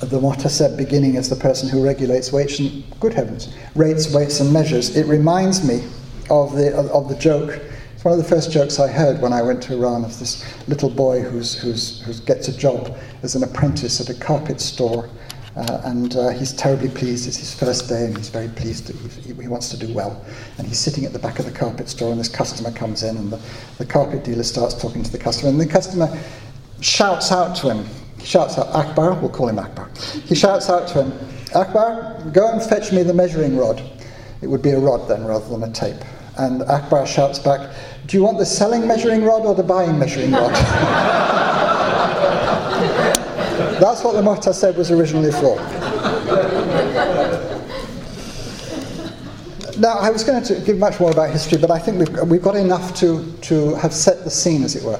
the muhtaseb beginning as the person who regulates weights and, good heavens, rates, weights and measures, it reminds me of the, of the joke it's one of the first jokes I heard when I went to Iran of this little boy who's, who's, who gets a job as an apprentice at a carpet store. Uh, and uh, he's terribly pleased. It's his first day, and he's very pleased. He, he, wants to do well. And he's sitting at the back of the carpet store, and this customer comes in, and the, the carpet dealer starts talking to the customer. And the customer shouts out to him. Shouts out, Akbar, we'll call him Akbar. He shouts out to him, Akbar, go and fetch me the measuring rod. It would be a rod then rather than a tape. And Akbar shouts back, Do you want the selling measuring rod or the buying measuring rod? That's what the Muhtaseb was originally for. now, I was going to give much more about history, but I think we've, we've got enough to, to have set the scene, as it were.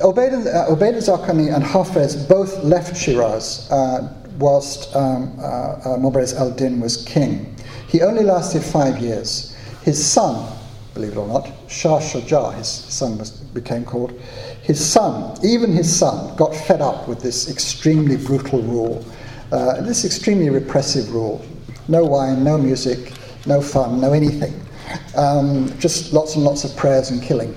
Obaid uh, and Hafez both left Shiraz uh, whilst um, uh, uh, al-Din was king. He only lasted five years. His son, believe it or not, Shah Shuja, his son was, became called, his son, even his son, got fed up with this extremely brutal rule, uh, this extremely repressive rule. No wine, no music, no fun, no anything. Um, just lots and lots of prayers and killing.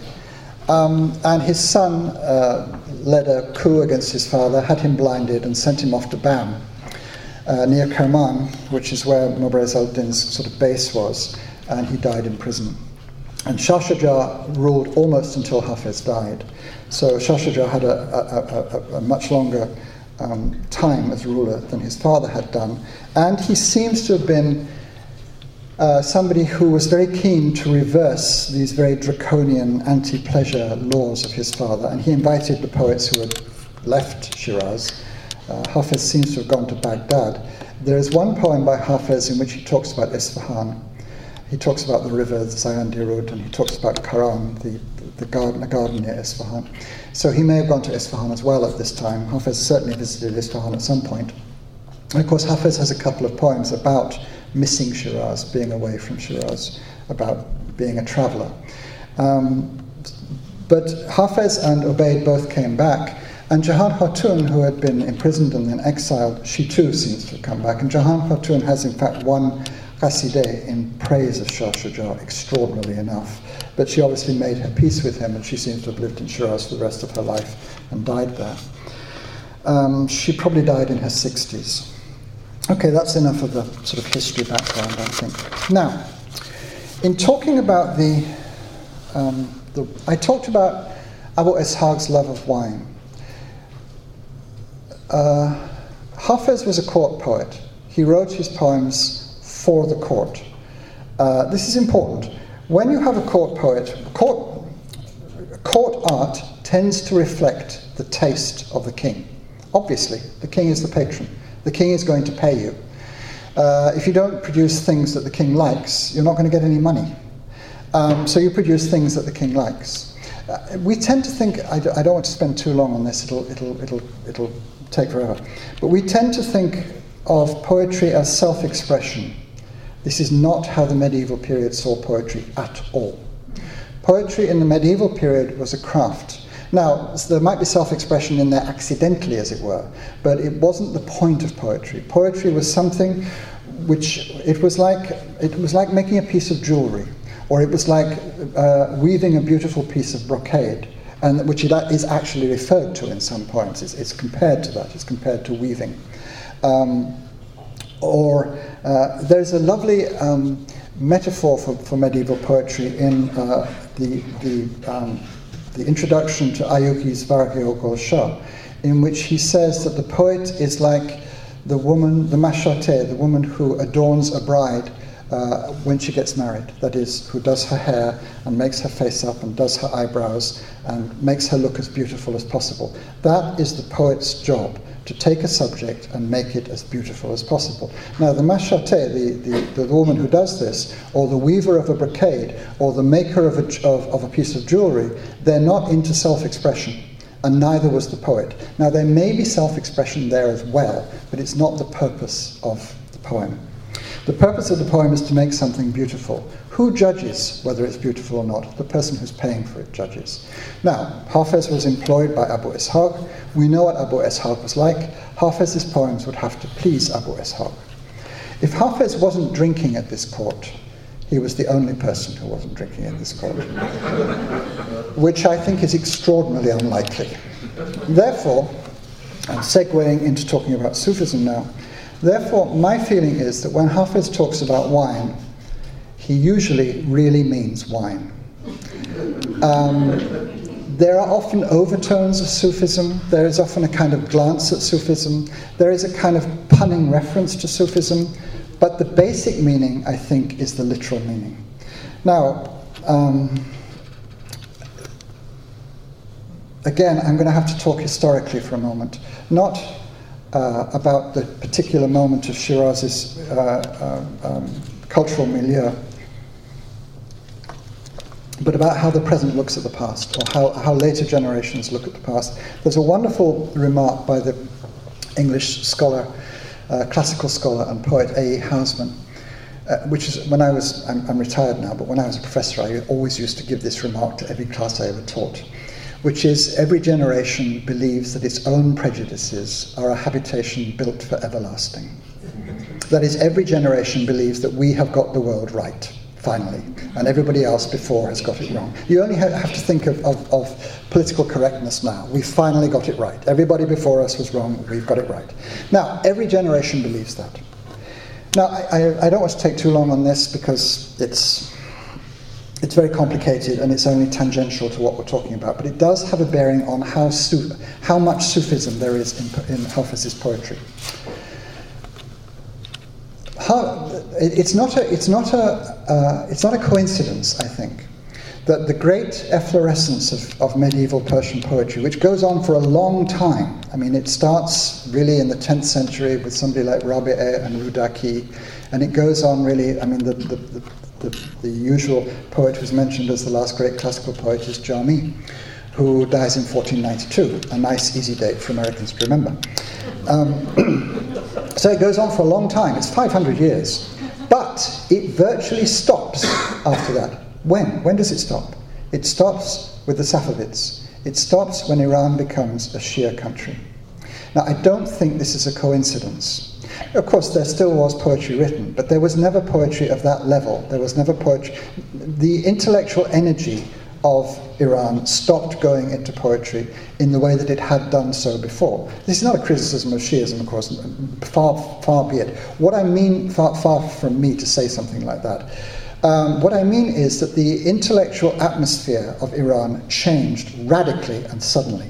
Um, and his son uh, led a coup against his father, had him blinded, and sent him off to Bam, uh, near Kerman, which is where Mubarez al-Din's sort of base was, and he died in prison. And Shah Shuja ruled almost until Hafez died. So Shah Shuja had a, a, a, a much longer um, time as ruler than his father had done, and he seems to have been uh, somebody who was very keen to reverse these very draconian anti pleasure laws of his father, and he invited the poets who had left Shiraz. Uh, Hafez seems to have gone to Baghdad. There is one poem by Hafez in which he talks about Isfahan. He talks about the river, the Zayandirud, and he talks about Karam, the, the garden, a garden near Isfahan. So he may have gone to Isfahan as well at this time. Hafez certainly visited Isfahan at some point. And of course, Hafez has a couple of poems about missing Shiraz, being away from Shiraz, about being a traveller. Um, but Hafez and Obaid both came back, and Jahan Khatun, who had been imprisoned and then exiled, she too seems to have come back. And Jahan Khatun has, in fact, one qasideh in praise of Shah Shuja, extraordinarily enough. But she obviously made her peace with him, and she seems to have lived in Shiraz for the rest of her life and died there. Um, she probably died in her 60s. Okay, that's enough of the sort of history background, I think. Now, in talking about the, um, the I talked about Abu Ishaq's love of wine. Uh, Hafez was a court poet. He wrote his poems for the court. Uh, this is important. When you have a court poet, court, court art tends to reflect the taste of the king. Obviously, the king is the patron. The king is going to pay you. Uh, if you don't produce things that the king likes, you're not going to get any money. Um, so you produce things that the king likes. Uh, we tend to think, I d- I don't want to spend too long on this, it'll, it'll, it'll, it'll take forever, but we tend to think of poetry as self expression. This is not how the medieval period saw poetry at all. Poetry in the medieval period was a craft. Now, there might be self expression in there accidentally, as it were, but it wasn't the point of poetry. Poetry was something which it was like, it was like making a piece of jewelry, or it was like uh, weaving a beautiful piece of brocade. And which is actually referred to in some poems. It's, it's compared to that. It's compared to weaving. Um, or uh, there's a lovely um, metaphor for, for medieval poetry in uh, the, the um, the introduction to Ayyuqi's Vargyo Shah, in which he says that the poet is like the woman, the mashate, the woman who adorns a bride uh, when she gets married. That is, who does her hair and makes her face up and does her eyebrows and makes her look as beautiful as possible. That is the poet's job to take a subject and make it as beautiful as possible. Now, the mashate, the, the, the woman who does this, or the weaver of a brocade, or the maker of a, of, of a piece of jewelry, they're not into self expression, and neither was the poet. Now, there may be self expression there as well, but it's not the purpose of the poem. The purpose of the poem is to make something beautiful. Who judges whether it's beautiful or not? The person who's paying for it judges. Now, Hafez was employed by Abu Ishaq. We know what Abu Ishaq was like. Hafez's poems would have to please Abu Ishaq. If Hafez wasn't drinking at this court, he was the only person who wasn't drinking at this court, which I think is extraordinarily unlikely. Therefore, I'm segueing into talking about Sufism now. Therefore, my feeling is that when Hafez talks about wine, he usually really means wine. Um, there are often overtones of Sufism. There is often a kind of glance at Sufism. There is a kind of punning reference to Sufism. But the basic meaning, I think, is the literal meaning. Now, um, again, I'm going to have to talk historically for a moment. Not uh, about the particular moment of Shiraz's uh, uh, um, cultural milieu, but about how the present looks at the past, or how, how later generations look at the past. There's a wonderful remark by the English scholar, uh, classical scholar and poet A. E. Housman, uh, which is when I was, I'm, I'm, retired now, but when I was a professor, I always used to give this remark to every class I ever taught, which is every generation believes that its own prejudices are a habitation built for everlasting. That is, every generation believes that we have got the world right, finally, and everybody else before has got it wrong. You only have to think of, of, of political correctness now. We finally got it right. Everybody before us was wrong, we've got it right. Now, every generation believes that. Now, I, I, don't want to take too long on this because it's, it's very complicated and it's only tangential to what we're talking about, but it does have a bearing on how, how much Sufism there is in, in Hafez's poetry. How, it's, not a, it's, not a, uh, it's not a coincidence, I think, that the great efflorescence of, of medieval Persian poetry, which goes on for a long time, I mean, it starts really in the 10th century with somebody like Rabi'eh and Rudaki, and it goes on really, I mean, the, the, the, the, usual poet who's mentioned as the last great classical poet is Jami, who dies in 1492, a nice, easy date for Americans to remember. Um, so it goes on for a long time, it's 500 years, but it virtually stops after that. When? When does it stop? It stops with the Safavids. It stops when Iran becomes a Shia country. Now, I don't think this is a coincidence. Of course, there still was poetry written, but there was never poetry of that level. There was never poetry. The intellectual energy of Iran stopped going into poetry in the way that it had done so before. This is not a criticism of Shiism, of course, far, far be it. What I mean, far, far from me to say something like that. Um, what I mean is that the intellectual atmosphere of Iran changed radically and suddenly.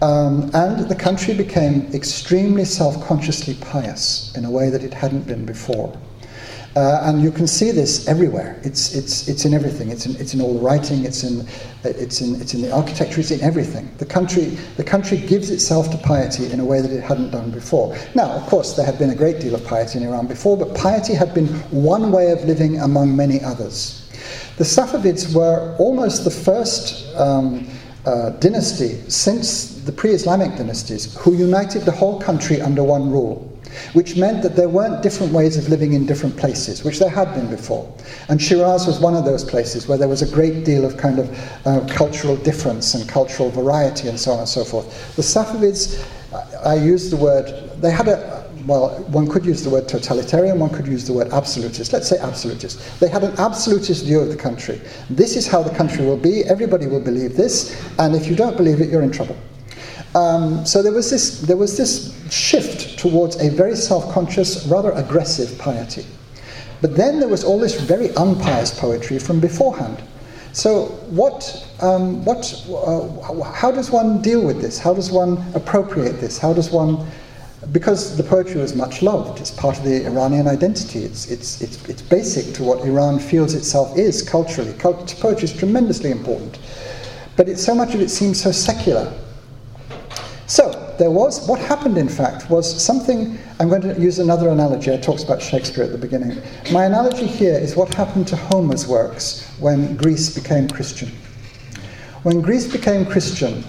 Um, and the country became extremely self consciously pious in a way that it hadn't been before. Uh, and you can see this everywhere. It's, it's, it's in everything. It's in, it's in all the writing, it's in, it's, in, it's in the architecture, it's in everything. The country, the country gives itself to piety in a way that it hadn't done before. Now, of course, there had been a great deal of piety in Iran before, but piety had been one way of living among many others. The Safavids were almost the first um, uh, dynasty since the pre Islamic dynasties who united the whole country under one rule which meant that there weren't different ways of living in different places, which there had been before. And Shiraz was one of those places where there was a great deal of kind of uh, cultural difference and cultural variety and so on and so forth. The Safavids, I, I use the word, they had a, well, one could use the word totalitarian, one could use the word absolutist. Let's say absolutist. They had an absolutist view of the country. This is how the country will be, everybody will believe this, and if you don't believe it, you're in trouble. Um, so there was, this, there was this shift towards a very self conscious, rather aggressive piety. But then there was all this very unpious poetry from beforehand. So, what, um, what, uh, how does one deal with this? How does one appropriate this? How does one because the poetry was much loved. It's part of the Iranian identity. It's, it's, it's, it's basic to what Iran feels itself is culturally. Cult- poetry is tremendously important. But it, so much of it seems so secular. So, there was, what happened in fact was something, I'm going to use another analogy, I talked about Shakespeare at the beginning. My analogy here is what happened to Homer's works when Greece became Christian. When Greece became Christian,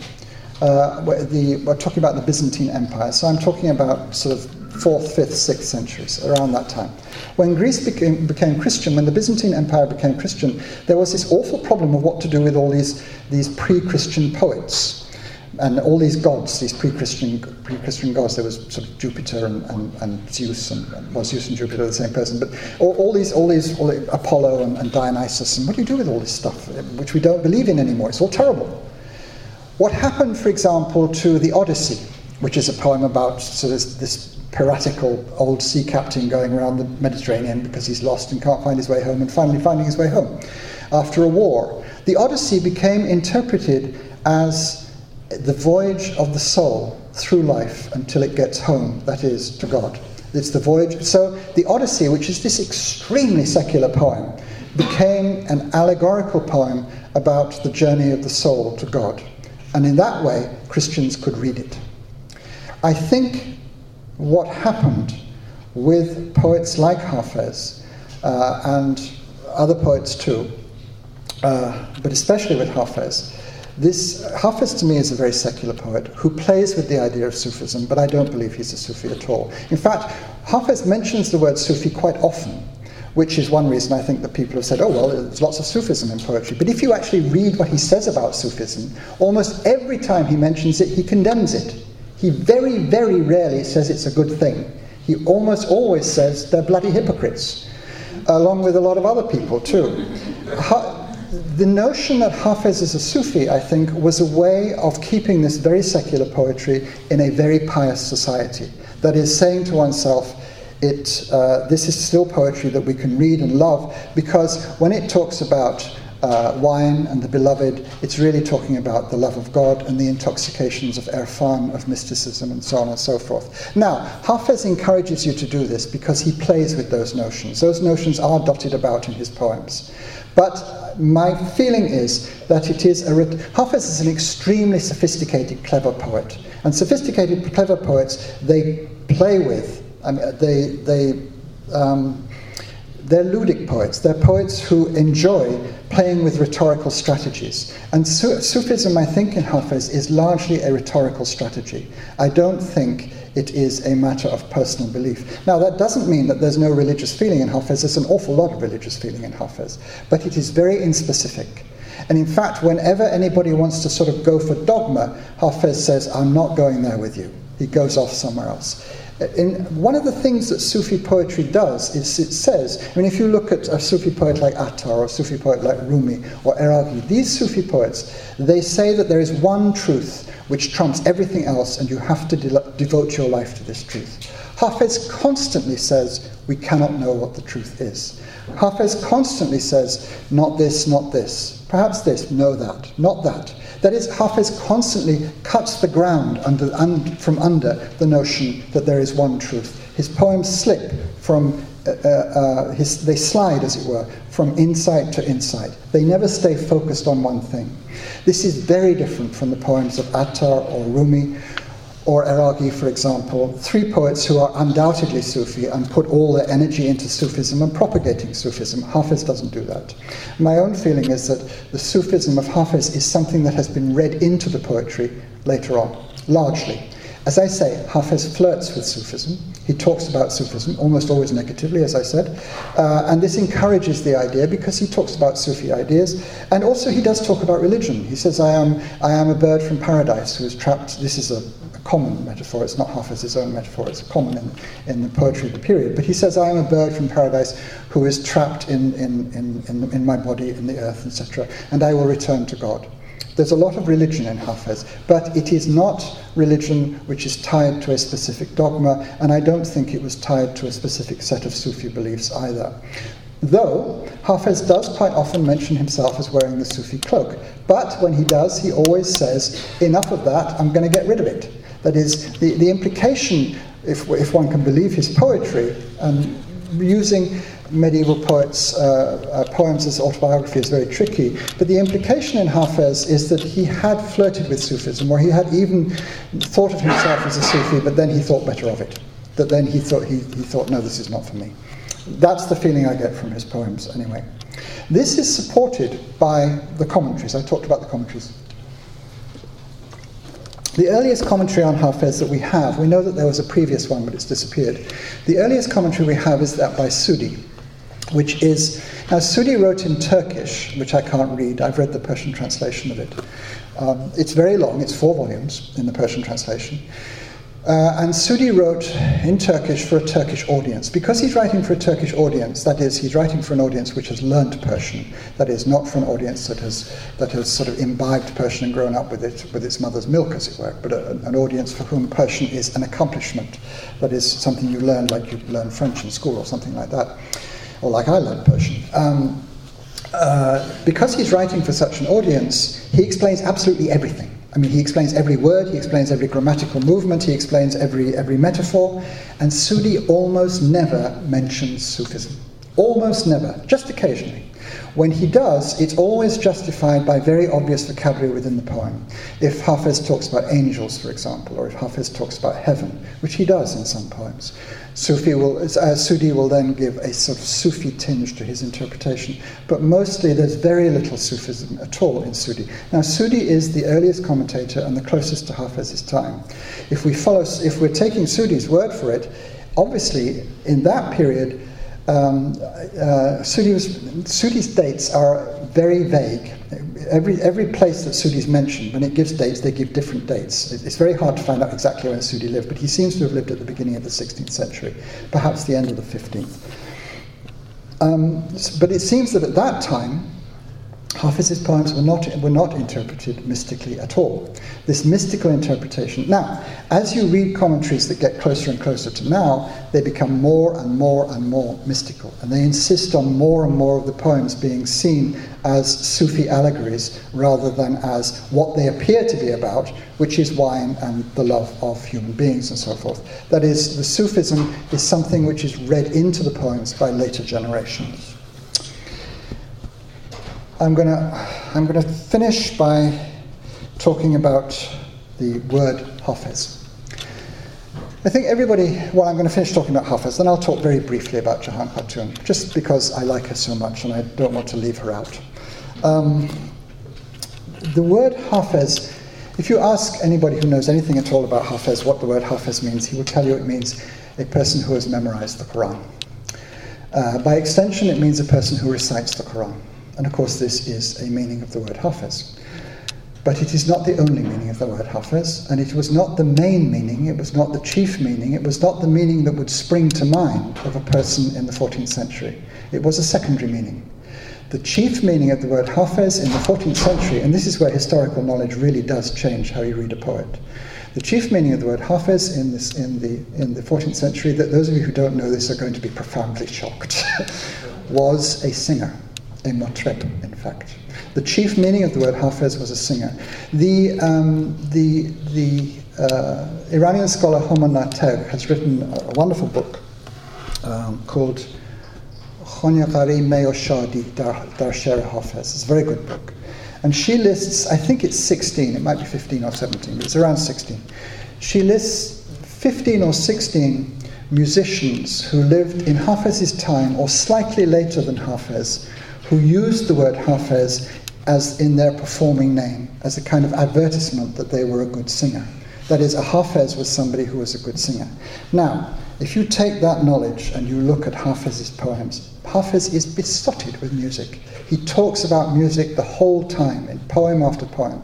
uh, the, we're talking about the Byzantine Empire, so I'm talking about sort of 4th, 5th, 6th centuries, around that time. When Greece became, became Christian, when the Byzantine Empire became Christian, there was this awful problem of what to do with all these, these pre Christian poets and all these gods, these pre-Christian, pre-Christian gods, there was sort of Jupiter and, and, and Zeus, and, and well, Zeus and Jupiter are the same person, but all, all these, all these, all the, Apollo and, and Dionysus, and what do you do with all this stuff, eh, which we don't believe in anymore? It's all terrible. What happened, for example, to the Odyssey, which is a poem about sort of this piratical old sea captain going around the Mediterranean because he's lost and can't find his way home, and finally finding his way home after a war. The Odyssey became interpreted as the voyage of the soul through life until it gets home, that is, to God. It's the voyage. So the Odyssey, which is this extremely secular poem, became an allegorical poem about the journey of the soul to God. And in that way, Christians could read it. I think what happened with poets like Hafez uh, and other poets too, uh, but especially with Hafez. This Hafez to me is a very secular poet who plays with the idea of Sufism, but I don't believe he's a Sufi at all. In fact, Hafez mentions the word Sufi quite often, which is one reason I think that people have said, oh, well, there's lots of Sufism in poetry. But if you actually read what he says about Sufism, almost every time he mentions it, he condemns it. He very, very rarely says it's a good thing. He almost always says they're bloody hypocrites, along with a lot of other people, too. The notion that Hafez is a Sufi, I think, was a way of keeping this very secular poetry in a very pious society. That is, saying to oneself, it, uh, this is still poetry that we can read and love because when it talks about uh, wine and the beloved, it's really talking about the love of God and the intoxications of irfan, of mysticism, and so on and so forth. Now, Hafez encourages you to do this because he plays with those notions. Those notions are dotted about in his poems. But my feeling is that it is a. Hafez is an extremely sophisticated, clever poet. And sophisticated, clever poets, they play with, I mean, they, they, um, they're ludic poets. They're poets who enjoy playing with rhetorical strategies. And Su- Sufism, I think, in Hafez is largely a rhetorical strategy. I don't think it is a matter of personal belief. Now, that doesn't mean that there's no religious feeling in Hafez. There's an awful lot of religious feeling in Hafez. But it is very inspecific. And in fact, whenever anybody wants to sort of go for dogma, Hafez says, I'm not going there with you. He goes off somewhere else. One of the things that Sufi poetry does is it says, I mean, if you look at a Sufi poet like Attar or a Sufi poet like Rumi or Iraqi, these Sufi poets, they say that there is one truth which trumps everything else and you have to de- devote your life to this truth. Hafez constantly says, we cannot know what the truth is. Hafez constantly says, not this, not this, perhaps this, no that, not that. That is, Hafez constantly cuts the ground under, un, from under the notion that there is one truth. His poems slip from, uh, uh, uh, his, they slide, as it were, from insight to insight. They never stay focused on one thing. This is very different from the poems of Attar or Rumi, or Iraqi, for example, three poets who are undoubtedly Sufi and put all their energy into Sufism and propagating Sufism. Hafez doesn't do that. My own feeling is that the Sufism of Hafez is something that has been read into the poetry later on, largely. As I say, Hafez flirts with Sufism. He talks about Sufism, almost always negatively, as I said. Uh, and this encourages the idea because he talks about Sufi ideas. And also, he does talk about religion. He says, I am, I am a bird from paradise who is trapped. This is a common metaphor. It's not Hafez's own metaphor, it's common in, in the poetry of the period. But he says, I am a bird from paradise who is trapped in, in, in, in, in my body, in the earth, etc. And I will return to God. There's a lot of religion in Hafez, but it is not religion which is tied to a specific dogma, and I don't think it was tied to a specific set of Sufi beliefs either. Though Hafez does quite often mention himself as wearing the Sufi cloak, but when he does, he always says, Enough of that, I'm going to get rid of it. That is, the, the implication, if, if one can believe his poetry, and using medieval poets' uh, uh, poems as autobiography is very tricky. But the implication in Hafez is that he had flirted with Sufism, or he had even thought of himself as a Sufi, but then he thought better of it. That then he thought, he, he thought, no, this is not for me. That's the feeling I get from his poems, anyway. This is supported by the commentaries. I talked about the commentaries. The earliest commentary on Hafez that we have, we know that there was a previous one, but it's disappeared. The earliest commentary we have is that by Sudi which is now Sudi wrote in Turkish, which I can't read. I've read the Persian translation of it. Um, it's very long. It's four volumes in the Persian translation. Uh, and Sudi wrote in Turkish for a Turkish audience. Because he's writing for a Turkish audience, that is, he's writing for an audience which has learnt Persian, that is, not for an audience that has, that has sort of imbibed Persian and grown up with it, with its mother's milk, as it were, but a, an audience for whom Persian is an accomplishment, that is, something you learn like you learn French in school or something like that or like I learned Persian. Um, uh, because he's writing for such an audience, he explains absolutely everything. I mean, he explains every word, he explains every grammatical movement, he explains every, every metaphor, and Sudi almost never mentions Sufism. Almost never, just occasionally. When he does, it's always justified by very obvious vocabulary within the poem. If Hafez talks about angels, for example, or if Hafez talks about heaven, which he does in some poems, Sufi will, uh, Sudi will then give a sort of Sufi tinge to his interpretation. But mostly there's very little Sufism at all in Sudi. Now, Sudi is the earliest commentator and the closest to Hafez's time. If we follow, if we're taking Sudi's word for it, obviously in that period, um, uh, Sudi's, Sudi's dates are very vague. Every, every place that Sudi's mentioned, when it gives dates, they give different dates. It's very hard to find out exactly when Sudi lived, but he seems to have lived at the beginning of the 16th century, perhaps the end of the 15th. Um, but it seems that at that time, Hafez's poems were not, were not interpreted mystically at all. This mystical interpretation. Now, as you read commentaries that get closer and closer to now, they become more and more and more mystical. And they insist on more and more of the poems being seen as Sufi allegories rather than as what they appear to be about, which is wine and the love of human beings and so forth. That is, the Sufism is something which is read into the poems by later generations. I'm going to I'm going to finish by talking about the word Hafez. I think everybody, well, I'm going to finish talking about Hafez, then I'll talk very briefly about Jahan Khatun, just because I like her so much and I don't want to leave her out. Um, the word Hafez, if you ask anybody who knows anything at all about Hafez what the word Hafez means, he will tell you it means a person who has memorized the Quran. Uh, by extension, it means a person who recites the Quran. And of course, this is a meaning of the word Hafez. But it is not the only meaning of the word Hafez, and it was not the main meaning, it was not the chief meaning, it was not the meaning that would spring to mind of a person in the 14th century. It was a secondary meaning. The chief meaning of the word Hafez in the 14th century, and this is where historical knowledge really does change how you read a poet. The chief meaning of the word Hafez in, this, in, the, in the 14th century, that those of you who don't know this are going to be profoundly shocked, was a singer a motreb, in fact. The chief meaning of the word Hafez was a singer. The, um, the, the uh, Iranian scholar Homa Nategh has written a wonderful book um, called Khonyaqari Meo Shadi Dar Sher Hafez. It's a very good book. And she lists, I think it's 16, it might be 15 or 17, but it's around 16. She lists 15 or 16 musicians who lived in Hafez's time or slightly later than Hafez who used the word Hafez as in their performing name, as a kind of advertisement that they were a good singer. That is, a Hafez was somebody who was a good singer. Now, if you take that knowledge and you look at Hafez's poems, Hafez is besotted with music. He talks about music the whole time, in poem after poem.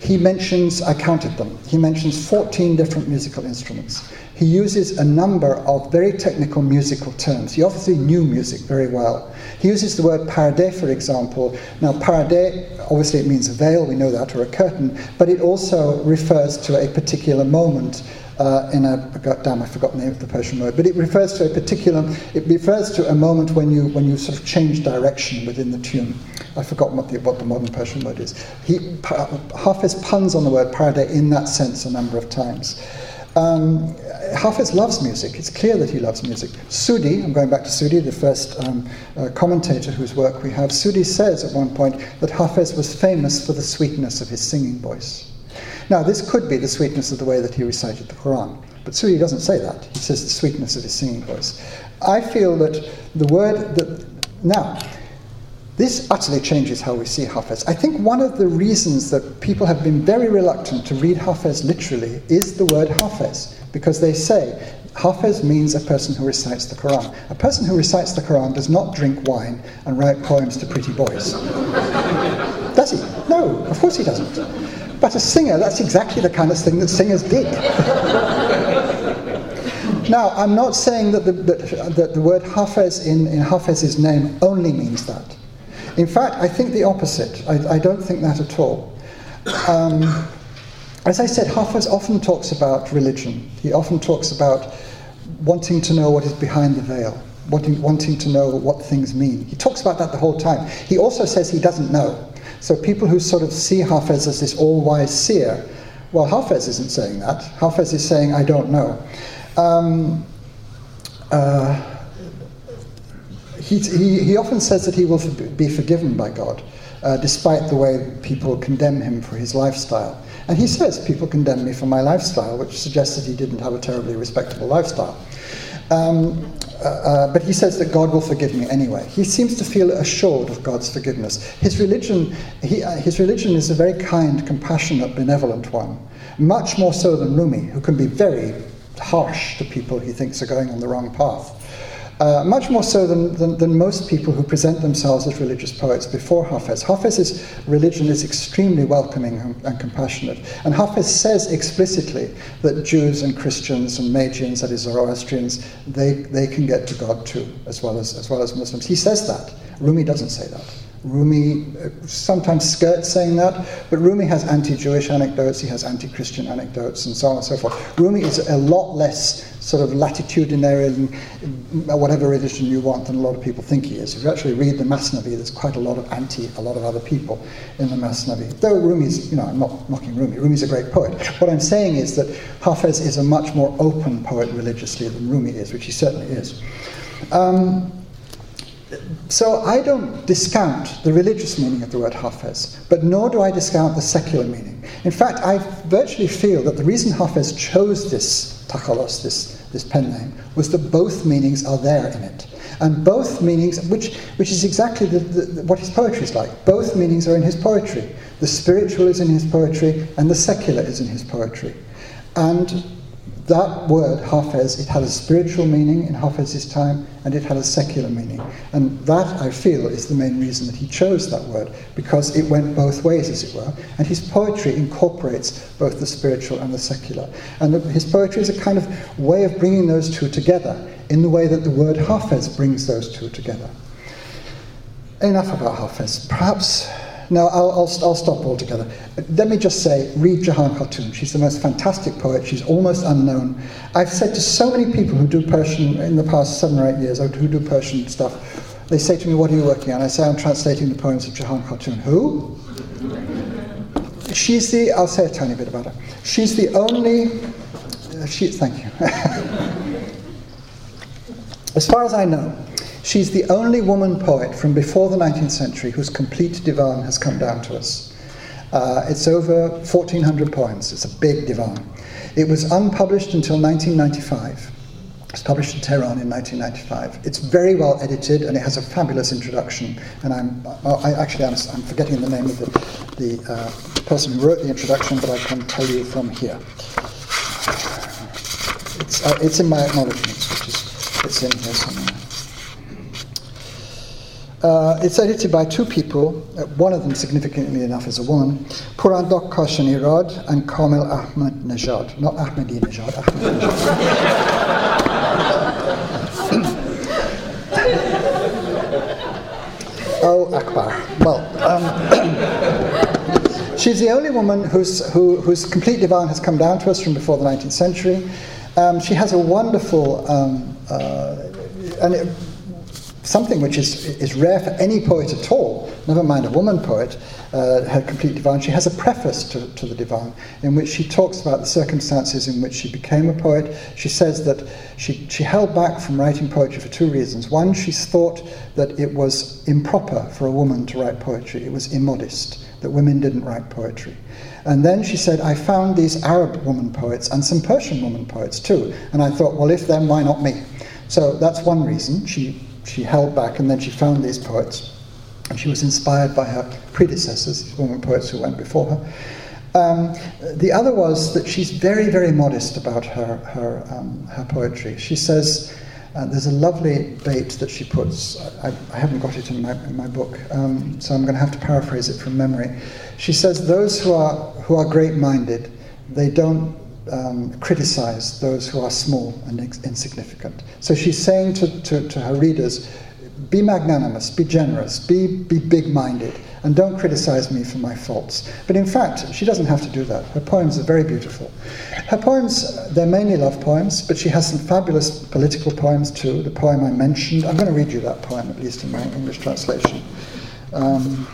He mentions, I counted them, he mentions 14 different musical instruments he uses a number of very technical musical terms. He obviously knew music very well. He uses the word pardeh, for example. Now, pardeh, obviously it means veil, we know that, or a curtain, but it also refers to a particular moment uh, in a damn I forgot the name of the Persian word, but it refers to a particular it refers to a moment when you when you sort of change direction within the tune. I've forgotten what the what the modern Persian word is. He Hafez puns on the word pardeh in that sense a number of times. Um, Hafez loves music. It's clear that he loves music. Sudi, I'm going back to Sudi, the first um, uh, commentator whose work we have, Sudi says at one point that Hafez was famous for the sweetness of his singing voice. Now, this could be the sweetness of the way that he recited the Quran, but Sudi doesn't say that. He says the sweetness of his singing voice. I feel that the word that. Now, this utterly changes how we see Hafez. I think one of the reasons that people have been very reluctant to read Hafez literally is the word Hafez, because they say Hafez means a person who recites the Quran. A person who recites the Quran does not drink wine and write poems to pretty boys. does he? No, of course he doesn't. But a singer, that's exactly the kind of thing that singers did. now, I'm not saying that the, that, that the word Hafez in, in Hafez's name only means that. In fact, I think the opposite. I, I don't think that at all. Um, as I said, Hafez often talks about religion. He often talks about wanting to know what is behind the veil, wanting, wanting to know what things mean. He talks about that the whole time. He also says he doesn't know. So people who sort of see Hafez as this all-wise seer, well, Hafez isn't saying that. Hafez is saying, I don't know. Um, uh, he, he, often says that he will be forgiven by God, uh, despite the way people condemn him for his lifestyle. And he says, People condemn me for my lifestyle, which suggests that he didn't have a terribly respectable lifestyle. Um, uh, uh, but he says that God will forgive me anyway. He seems to feel assured of God's forgiveness. His religion, he, uh, his religion is a very kind, compassionate, benevolent one, much more so than Rumi, who can be very harsh to people he thinks are going on the wrong path. Uh, much more so than, than, than, most people who present themselves as religious poets before Hafez. Hafez's religion is extremely welcoming and, and, compassionate. And Hafez says explicitly that Jews and Christians and Magians, that is Zoroastrians, they, they can get to God too, as well as, as well as Muslims. He says that. Rumi doesn't say that. Rumi uh, sometimes skirts saying that, but Rumi has anti Jewish anecdotes, he has anti Christian anecdotes, and so on and so forth. Rumi is a lot less sort of latitudinarian, uh, whatever religion you want, than a lot of people think he is. If you actually read the Masnavi, there's quite a lot of anti a lot of other people in the Masnavi. Though Rumi's, you know, I'm not knocking Rumi, Rumi's a great poet. What I'm saying is that Hafez is a much more open poet religiously than Rumi is, which he certainly is. Um, so I don't discount the religious meaning of the word Hafez, but nor do I discount the secular meaning. In fact, I virtually feel that the reason Hafez chose this takhalos, this, this pen name, was that both meanings are there in it. And both meanings, which, which is exactly the, the, what his poetry is like, both meanings are in his poetry. The spiritual is in his poetry, and the secular is in his poetry. And that word, Hafez, it had a spiritual meaning in Hafez's time and it had a secular meaning. And that, I feel, is the main reason that he chose that word, because it went both ways, as it were. And his poetry incorporates both the spiritual and the secular. And his poetry is a kind of way of bringing those two together in the way that the word Hafez brings those two together. Enough about Hafez. Perhaps no, I'll, I'll, I'll, stop altogether. Let me just say, read Jahan Khatun. She's the most fantastic poet. She's almost unknown. I've said to so many people who do Persian in the past seven or eight years, who do Persian stuff, they say to me, What are you working on? I say, I'm translating the poems of Jahan Khatun. Who? She's the, I'll say a tiny bit about her. She's the only, uh, she, thank you. as far as I know, She's the only woman poet from before the 19th century whose complete divan has come down to us. Uh, it's over 1,400 poems. It's a big divan. It was unpublished until 1995. It was published in Tehran in 1995. It's very well edited and it has a fabulous introduction. And I'm I actually I'm, I'm forgetting the name of the, the uh, person who wrote the introduction, but I can tell you from here. It's, uh, it's in my acknowledgements, which is it's in here somewhere. Uh, it's edited by two people, uh, one of them significantly enough is a woman, Purandokht Kashanirad and Kamil Ahmad Nejad. Not Ahmadi Nejad, Ahmed oh, Akbar. Well, um, she's the only woman whose, who, whose complete divan has come down to us from before the 19th century. Um, she has a wonderful, um, uh, and it, something which is, is rare for any poet at all, never mind a woman poet, uh, her complete divan. She has a preface to, to the divan in which she talks about the circumstances in which she became a poet. She says that she, she held back from writing poetry for two reasons. One, she thought that it was improper for a woman to write poetry, it was immodest, that women didn't write poetry. And then she said, I found these Arab woman poets and some Persian woman poets too. And I thought, well, if them, why not me? So that's one reason. She she held back, and then she found these poets. And she was inspired by her predecessors, these women poets who went before her. Um, the other was that she's very, very modest about her, her, um, her poetry. She says, uh, there's a lovely bait that she puts. I, I haven't got it in my, in my book, um, so I'm going to have to paraphrase it from memory. She says, Those who are, who are great minded, they don't um, criticize those who are small and insignificant. So she's saying to, to, to her readers, be magnanimous, be generous, be, be big minded, and don't criticize me for my faults. But in fact, she doesn't have to do that. Her poems are very beautiful. Her poems, they're mainly love poems, but she has some fabulous political poems too. The poem I mentioned, I'm going to read you that poem, at least in my English translation. Um,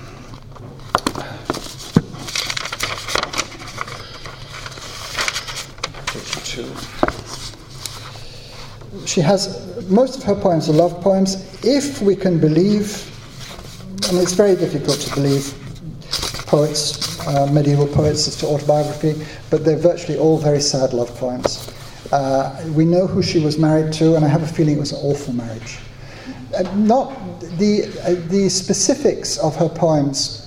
she has most of her poems are love poems. If we can believe, and it's very difficult to believe poets, uh, medieval poets, as to autobiography, but they're virtually all very sad love poems. Uh, we know who she was married to, and I have a feeling it was an awful marriage. Uh, not the, uh, the specifics of her poems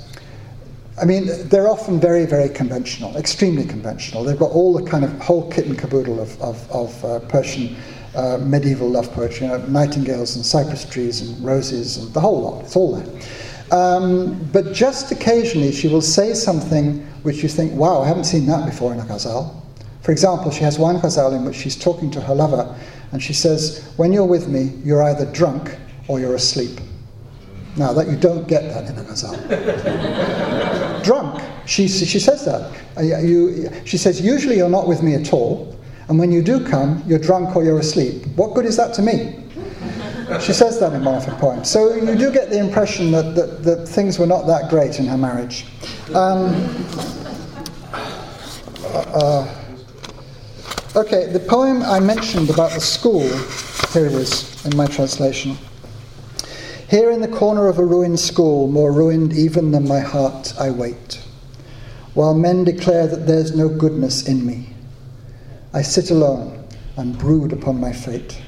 I mean, they're often very, very conventional, extremely conventional. They've got all the kind of whole kit and caboodle of, of, of uh, Persian uh, medieval love poetry, you know, nightingales and cypress trees and roses and the whole lot. It's all there. Um, but just occasionally she will say something which you think, wow, I haven't seen that before in a ghazal. For example, she has one ghazal in which she's talking to her lover and she says, When you're with me, you're either drunk or you're asleep. Now, that you don't get that in a ghazal. drunk, she, she says that. Uh, you, she says, Usually you're not with me at all, and when you do come, you're drunk or you're asleep. What good is that to me? She says that in one of her poems. So you do get the impression that, that, that things were not that great in her marriage. Um, uh, okay, the poem I mentioned about the school, here it is in my translation. Here in the corner of a ruined school, more ruined even than my heart, I wait, while men declare that there's no goodness in me. I sit alone and brood upon my fate,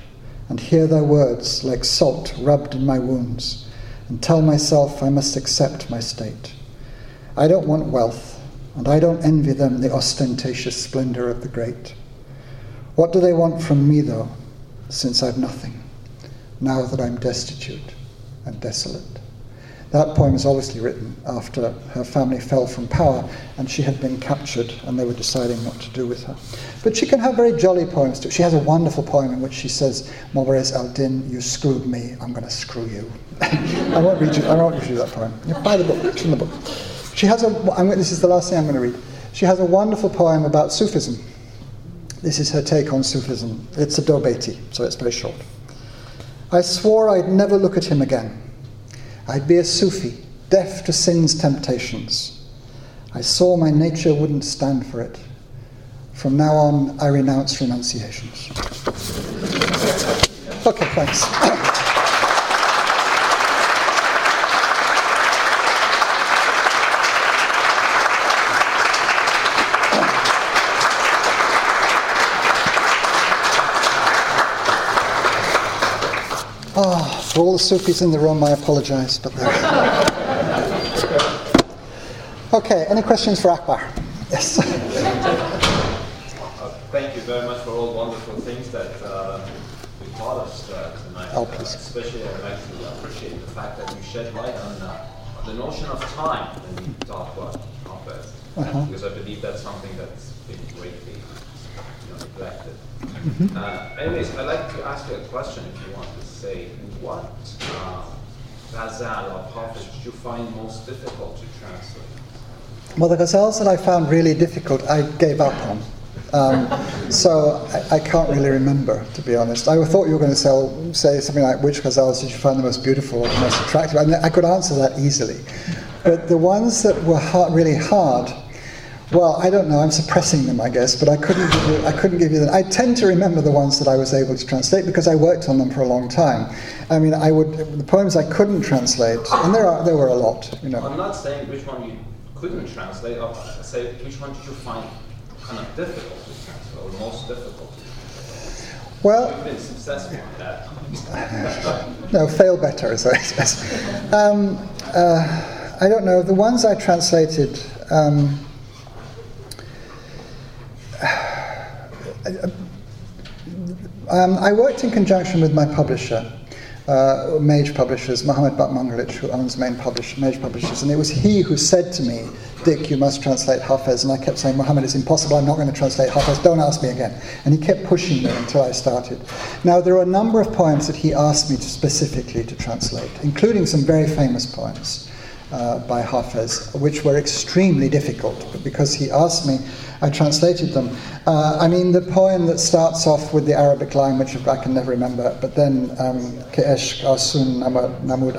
and hear their words like salt rubbed in my wounds, and tell myself I must accept my state. I don't want wealth, and I don't envy them the ostentatious splendor of the great. What do they want from me, though, since I've nothing, now that I'm destitute and desolate? That poem is obviously written after her family fell from power and she had been captured and they were deciding what to do with her. But she can have very jolly poems too. She has a wonderful poem in which she says, Mubarez al-Din, you screwed me, I'm going to screw you. I won't read you, I won't read you that poem. You buy the book, it's in the book. She has a, I'm, this is the last thing I'm going to read. She has a wonderful poem about Sufism. This is her take on Sufism. It's a Dobeti, so it's very short. I swore I'd never look at him again. I'd be a Sufi, deaf to sin's temptations. I saw my nature wouldn't stand for it. From now on, I renounce renunciations. Okay, thanks. For all the Sufis in the room, I apologize, but Okay, any questions for Akbar? Yes. Uh, thank you very much for all wonderful things that uh, you taught us uh, tonight. Oh, please. especially, I'd like to appreciate the fact that you shed light on uh, the notion of time when you talk about Hafez. Uh-huh. Because I believe that's something that's been greatly you know, neglected. Mm-hmm. Uh, anyways, I'd like to ask you a question if you want to say what uh, ghazal or did you find most difficult to translate? Well, the ghazals that I found really difficult, I gave up on. Um, so I, I, can't really remember, to be honest. I thought you were going to say, say something like, which ghazals did you find the most beautiful or the most attractive? I, mean, I could answer that easily. But the ones that were hard, really hard, well, I don't know. I'm suppressing them, I guess, but I couldn't give you, I couldn't give you them. I tend to remember the ones that I was able to translate because I worked on them for a long time. I mean, I would the poems I couldn't translate, and there are there were a lot. You know. I'm not saying which one you couldn't translate. I say which one did you find kind of difficult to translate, or most difficult to translate? Well, you've been successful in that. no, fail better, as I say. Um, uh, I don't know. The ones I translated. Um, um, I worked in conjunction with my publisher, uh, Mage Publishers, Mohammed Batmanglij, who owns Main Publish, Mage Publishers, and it was he who said to me, Dick, you must translate Hafez. And I kept saying, Mohammed, it's impossible, I'm not going to translate Hafez, don't ask me again. And he kept pushing me until I started. Now, there are a number of poems that he asked me to specifically to translate, including some very famous poems uh, by Hafez, which were extremely difficult, but because he asked me, I translated them. Uh, I mean, the poem that starts off with the Arabic line, which I can never remember, but then Ke'esh Asun Namud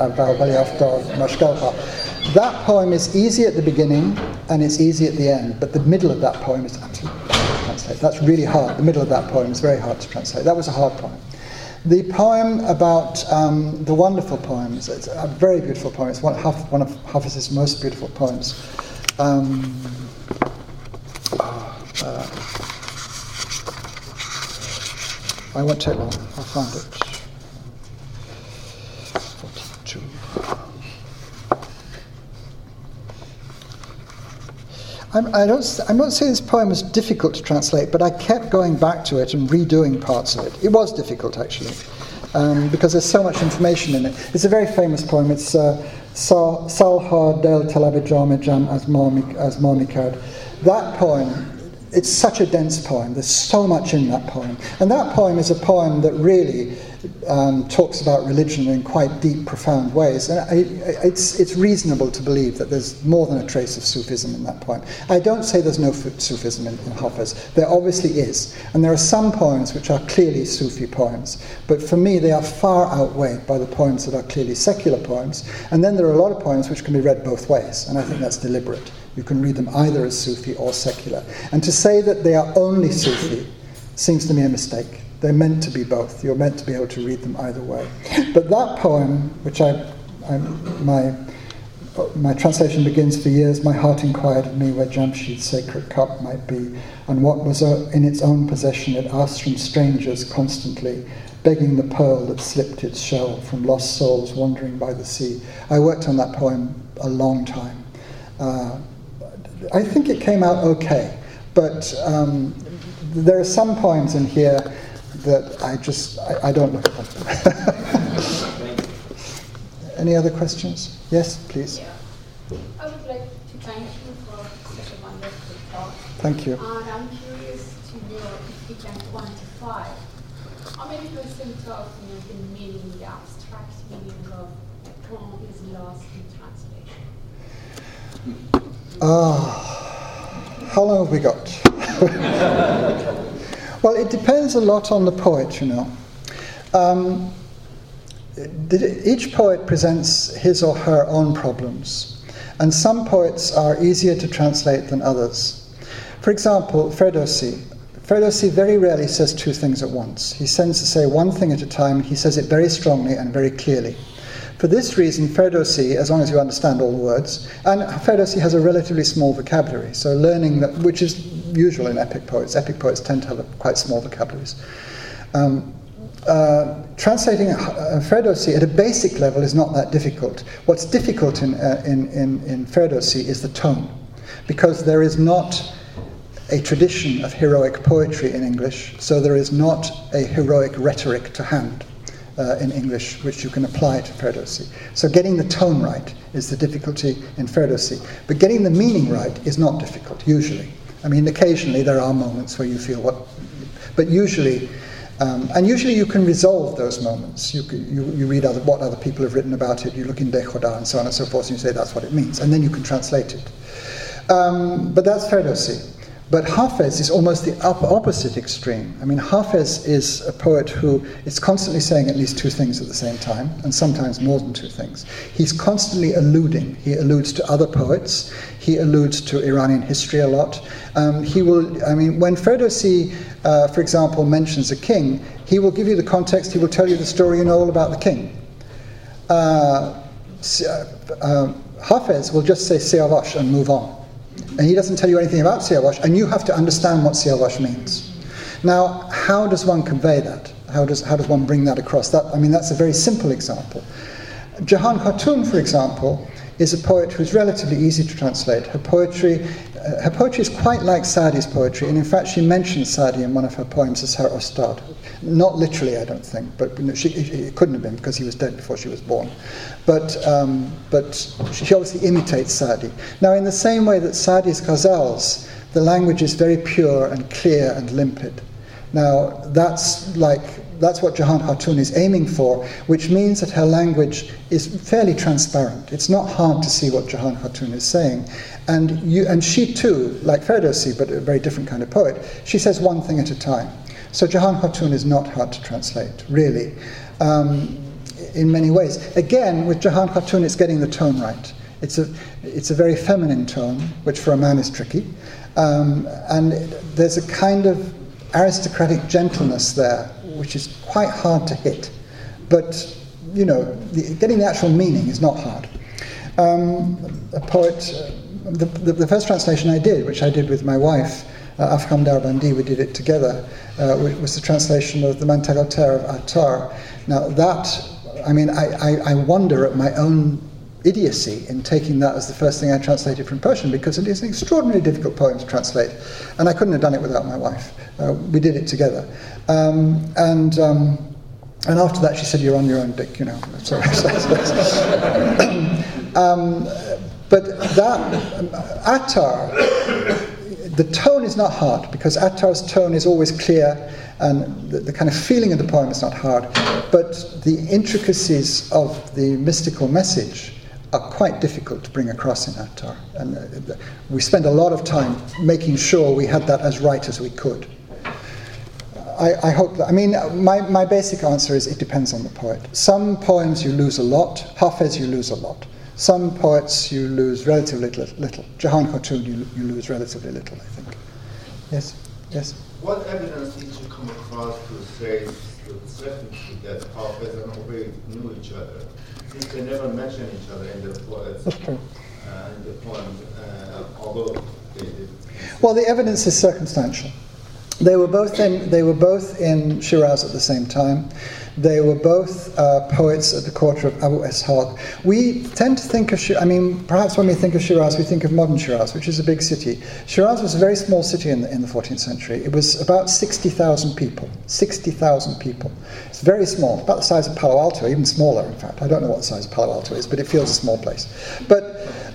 That poem is easy at the beginning and it's easy at the end, but the middle of that poem is absolutely hard to translate. That's really hard. The middle of that poem is very hard to translate. That was a hard poem. The poem about um, the wonderful poems, it's a very beautiful poem. It's one, one of Hafiz's most beautiful poems. Um, uh, I won't take long, I'll find it. I'm, I don't, I'm not saying this poem was difficult to translate, but I kept going back to it and redoing parts of it. It was difficult, actually, um, because there's so much information in it. It's a very famous poem. It's uh, Salha del Talabijamejam as Marmikad. That poem it's such a dense poem. There's so much in that poem. And that poem is a poem that really um, talks about religion in quite deep, profound ways. And I, it's, it's reasonable to believe that there's more than a trace of Sufism in that poem. I don't say there's no Sufism in, in. There obviously is. And there are some poems which are clearly Sufi poems. But for me, they are far outweighed by the poems that are clearly secular poems. And then there are a lot of poems which can be read both ways. And I think that's deliberate. You can read them either as Sufi or secular. And to say that they are only Sufi seems to me a mistake. They're meant to be both. You're meant to be able to read them either way. But that poem, which I, I my, my translation begins for years, my heart inquired of me where Jamshid's sacred cup might be, and what was uh, in its own possession it asked from strangers constantly, begging the pearl that slipped its shell from lost souls wandering by the sea. I worked on that poem a long time. Uh, I think it came out okay, but um, there are some poems in here that I just, I, I don't look at them. Any other questions? Yes, please. Yeah. I would like to thank you for such a wonderful talk. Thank you. And I'm curious to know if you can quantify how many percent of the meaning, the abstract meaning of a poem is lost in translation? Ah, uh, how long have we got? Well, it depends a lot on the poet, you know. Um, each poet presents his or her own problems, and some poets are easier to translate than others. For example, Ferdowsi. Ferdowsi very rarely says two things at once. He tends to say one thing at a time, he says it very strongly and very clearly. For this reason, Ferdowsi, as long as you understand all the words, and Ferdowsi has a relatively small vocabulary, so learning that, which is usual in epic poets. Epic poets tend to have quite small vocabularies. Um, uh, translating uh, Ferdowsi at a basic level is not that difficult. What's difficult in, uh, in, in, in Ferdowsi is the tone, because there is not a tradition of heroic poetry in English, so there is not a heroic rhetoric to hand uh, in English which you can apply to Ferdowsi. So getting the tone right is the difficulty in Ferdowsi, but getting the meaning right is not difficult, usually. I mean, occasionally there are moments where you feel what, but usually, um, and usually you can resolve those moments. You, you, you read other, what other people have written about it, you look in Dehkhoda and so on and so forth, and you say that's what it means, and then you can translate it. Um, but that's Ferdowsi. But Hafez is almost the opposite extreme. I mean, Hafez is a poet who is constantly saying at least two things at the same time, and sometimes more than two things. He's constantly alluding. He alludes to other poets. He alludes to Iranian history a lot. Um, he will, I mean, when Ferdowsi, uh, for example, mentions a king, he will give you the context. He will tell you the story you know all about the king. Uh, uh, uh Hafez will just say Siavash and move on and he doesn't tell you anything about Siavash, and you have to understand what Siavash means. Now, how does one convey that? How does, how does one bring that across? That, I mean, that's a very simple example. Jahan Khatun, for example, is a poet who's relatively easy to translate. Her poetry, uh, her poetry is quite like Saadi's poetry, and in fact, she mentions Saadi in one of her poems as her Ostad. Not literally, I don't think, but she, it couldn't have been because he was dead before she was born. But, um, but she obviously imitates Saadi. Now, in the same way that Saadi's ghazals, the language is very pure and clear and limpid. Now, that's like that's what Jahan Khatun is aiming for, which means that her language is fairly transparent. It's not hard to see what Jahan Khatun is saying. And, you, and she too, like Ferdowsi, but a very different kind of poet, she says one thing at a time. So Jahan Khatun is not hard to translate, really, um, in many ways. Again, with Jahan Khatun, it's getting the tone right. It's a, it's a very feminine tone, which for a man is tricky. Um, and there's a kind of aristocratic gentleness there, which is quite hard to hit. But, you know, the, getting the actual meaning is not hard. Um, a poet, uh, the, the, the, first translation I did, which I did with my wife, uh, Afkham Darbandi, we did it together, uh, was the translation of the Mantegoter of Attar. Now, that, I mean, I, I, I wonder at my own idiocy in taking that as the first thing I translated from Persian because it is an extraordinarily difficult poem to translate, and I couldn't have done it without my wife. Uh, we did it together, um, and um, and after that she said, "You're on your own, Dick," you know. um, but that um, Attar, the tone is not hard because Attar's tone is always clear and the, the, kind of feeling of the poem is not hard, but the intricacies of the mystical message are quite difficult to bring across in Attar. And uh, we spent a lot of time making sure we had that as right as we could. I, I, hope that, I mean, my, my basic answer is it depends on the poet. Some poems you lose a lot, Hafez you lose a lot. Some poets you lose relatively little. little. Jahan Khatun you, you lose relatively little, I think. Yes? Yes? What evidence did you come across to say certainty that Hafez and Obaid knew each other? Since they never mention each other in the poets, uh, in the poems, uh, although they did. Well, the evidence is circumstantial. They were both in, they were both in Shiraz at the same time. They were both uh, poets at the court of Abu Ishaq. We tend to think of, I mean, perhaps when we think of Shiraz, we think of modern Shiraz, which is a big city. Shiraz was a very small city in the, in the 14th century. It was about 60,000 people. 60,000 people. It's very small, about the size of Palo Alto, even smaller, in fact. I don't know what the size of Palo Alto is, but it feels a small place. But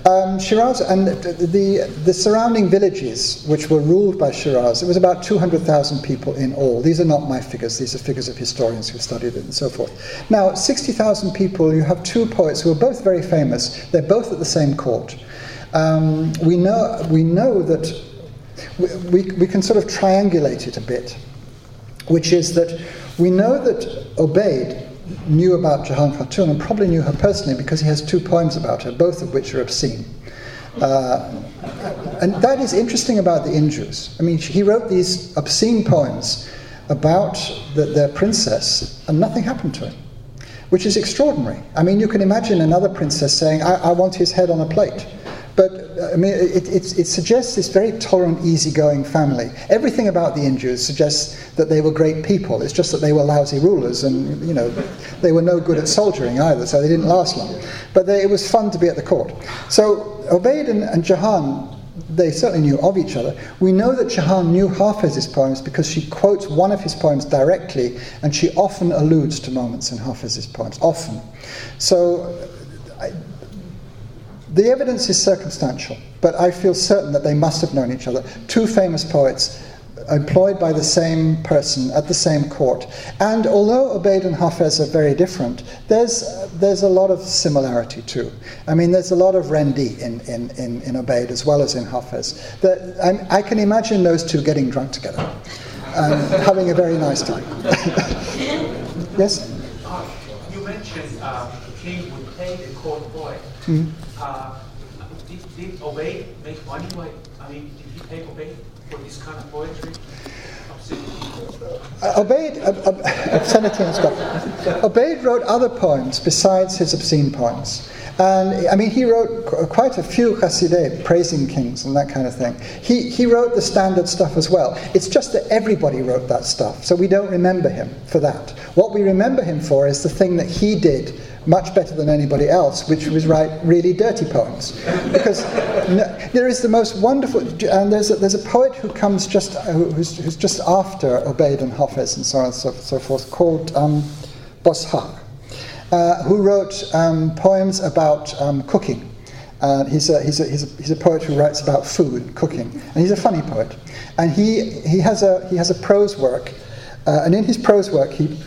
um, Shiraz and the, the, the, surrounding villages, which were ruled by Shiraz, it was about 200,000 people in all. These are not my figures, these are figures of historians who've studied it and so forth. Now, 60,000 people, you have two poets who are both very famous, they're both at the same court. Um, we, know, we know that we, we, we can sort of triangulate it a bit, which is that we know that Obaid knew about Jahan Khatun and probably knew her personally because he has two poems about her, both of which are obscene. Uh, and that is interesting about the Injus. I mean, he wrote these obscene poems about the, their princess, and nothing happened to him, which is extraordinary. I mean, you can imagine another princess saying, I, I want his head on a plate. But I mean, it, it, it, suggests this very tolerant, easygoing family. Everything about the Injus suggests that they were great people. It's just that they were lousy rulers, and you know, they were no good at soldiering either, so they didn't last long. But they, it was fun to be at the court. So Obaid and, and Jahan, they certainly knew of each other. We know that Jahan knew Hafez's poems because she quotes one of his poems directly, and she often alludes to moments in Hafez's poems. Often. So. I, the evidence is circumstantial, but I feel certain that they must have known each other. Two famous poets employed by the same person at the same court. And although Obaid and Hafez are very different, there's, there's a lot of similarity too. I mean, there's a lot of rendi in, in, in, in Obaid as well as in Hafez. That, I, I can imagine those two getting drunk together and having a very nice time. yes? Uh, you mentioned uh, the king would pay the court boy. Mm-hmm uh, did, did Obaid make money? Like, I mean, did he pay Obaid for this kind of poetry? Uh, Obaid, uh, obscenity and stuff. Obaid wrote other poems besides his obscene poems. And I mean, he wrote quite a few qasideh praising kings and that kind of thing. He, he wrote the standard stuff as well. It's just that everybody wrote that stuff, so we don't remember him for that. What we remember him for is the thing that he did much better than anybody else, which was write really dirty poems. Because no, there is the most wonderful, and there's a, there's a poet who comes just, who's, who's just after Obaid and Hafez and so on and so, so forth, called um, Boshaq, uh, who wrote um, poems about um, cooking. Uh, he's, a, he's, a, he's, a, he's a poet who writes about food, cooking, and he's a funny poet. And he, he, has, a, he has a prose work, uh, and in his prose work, he,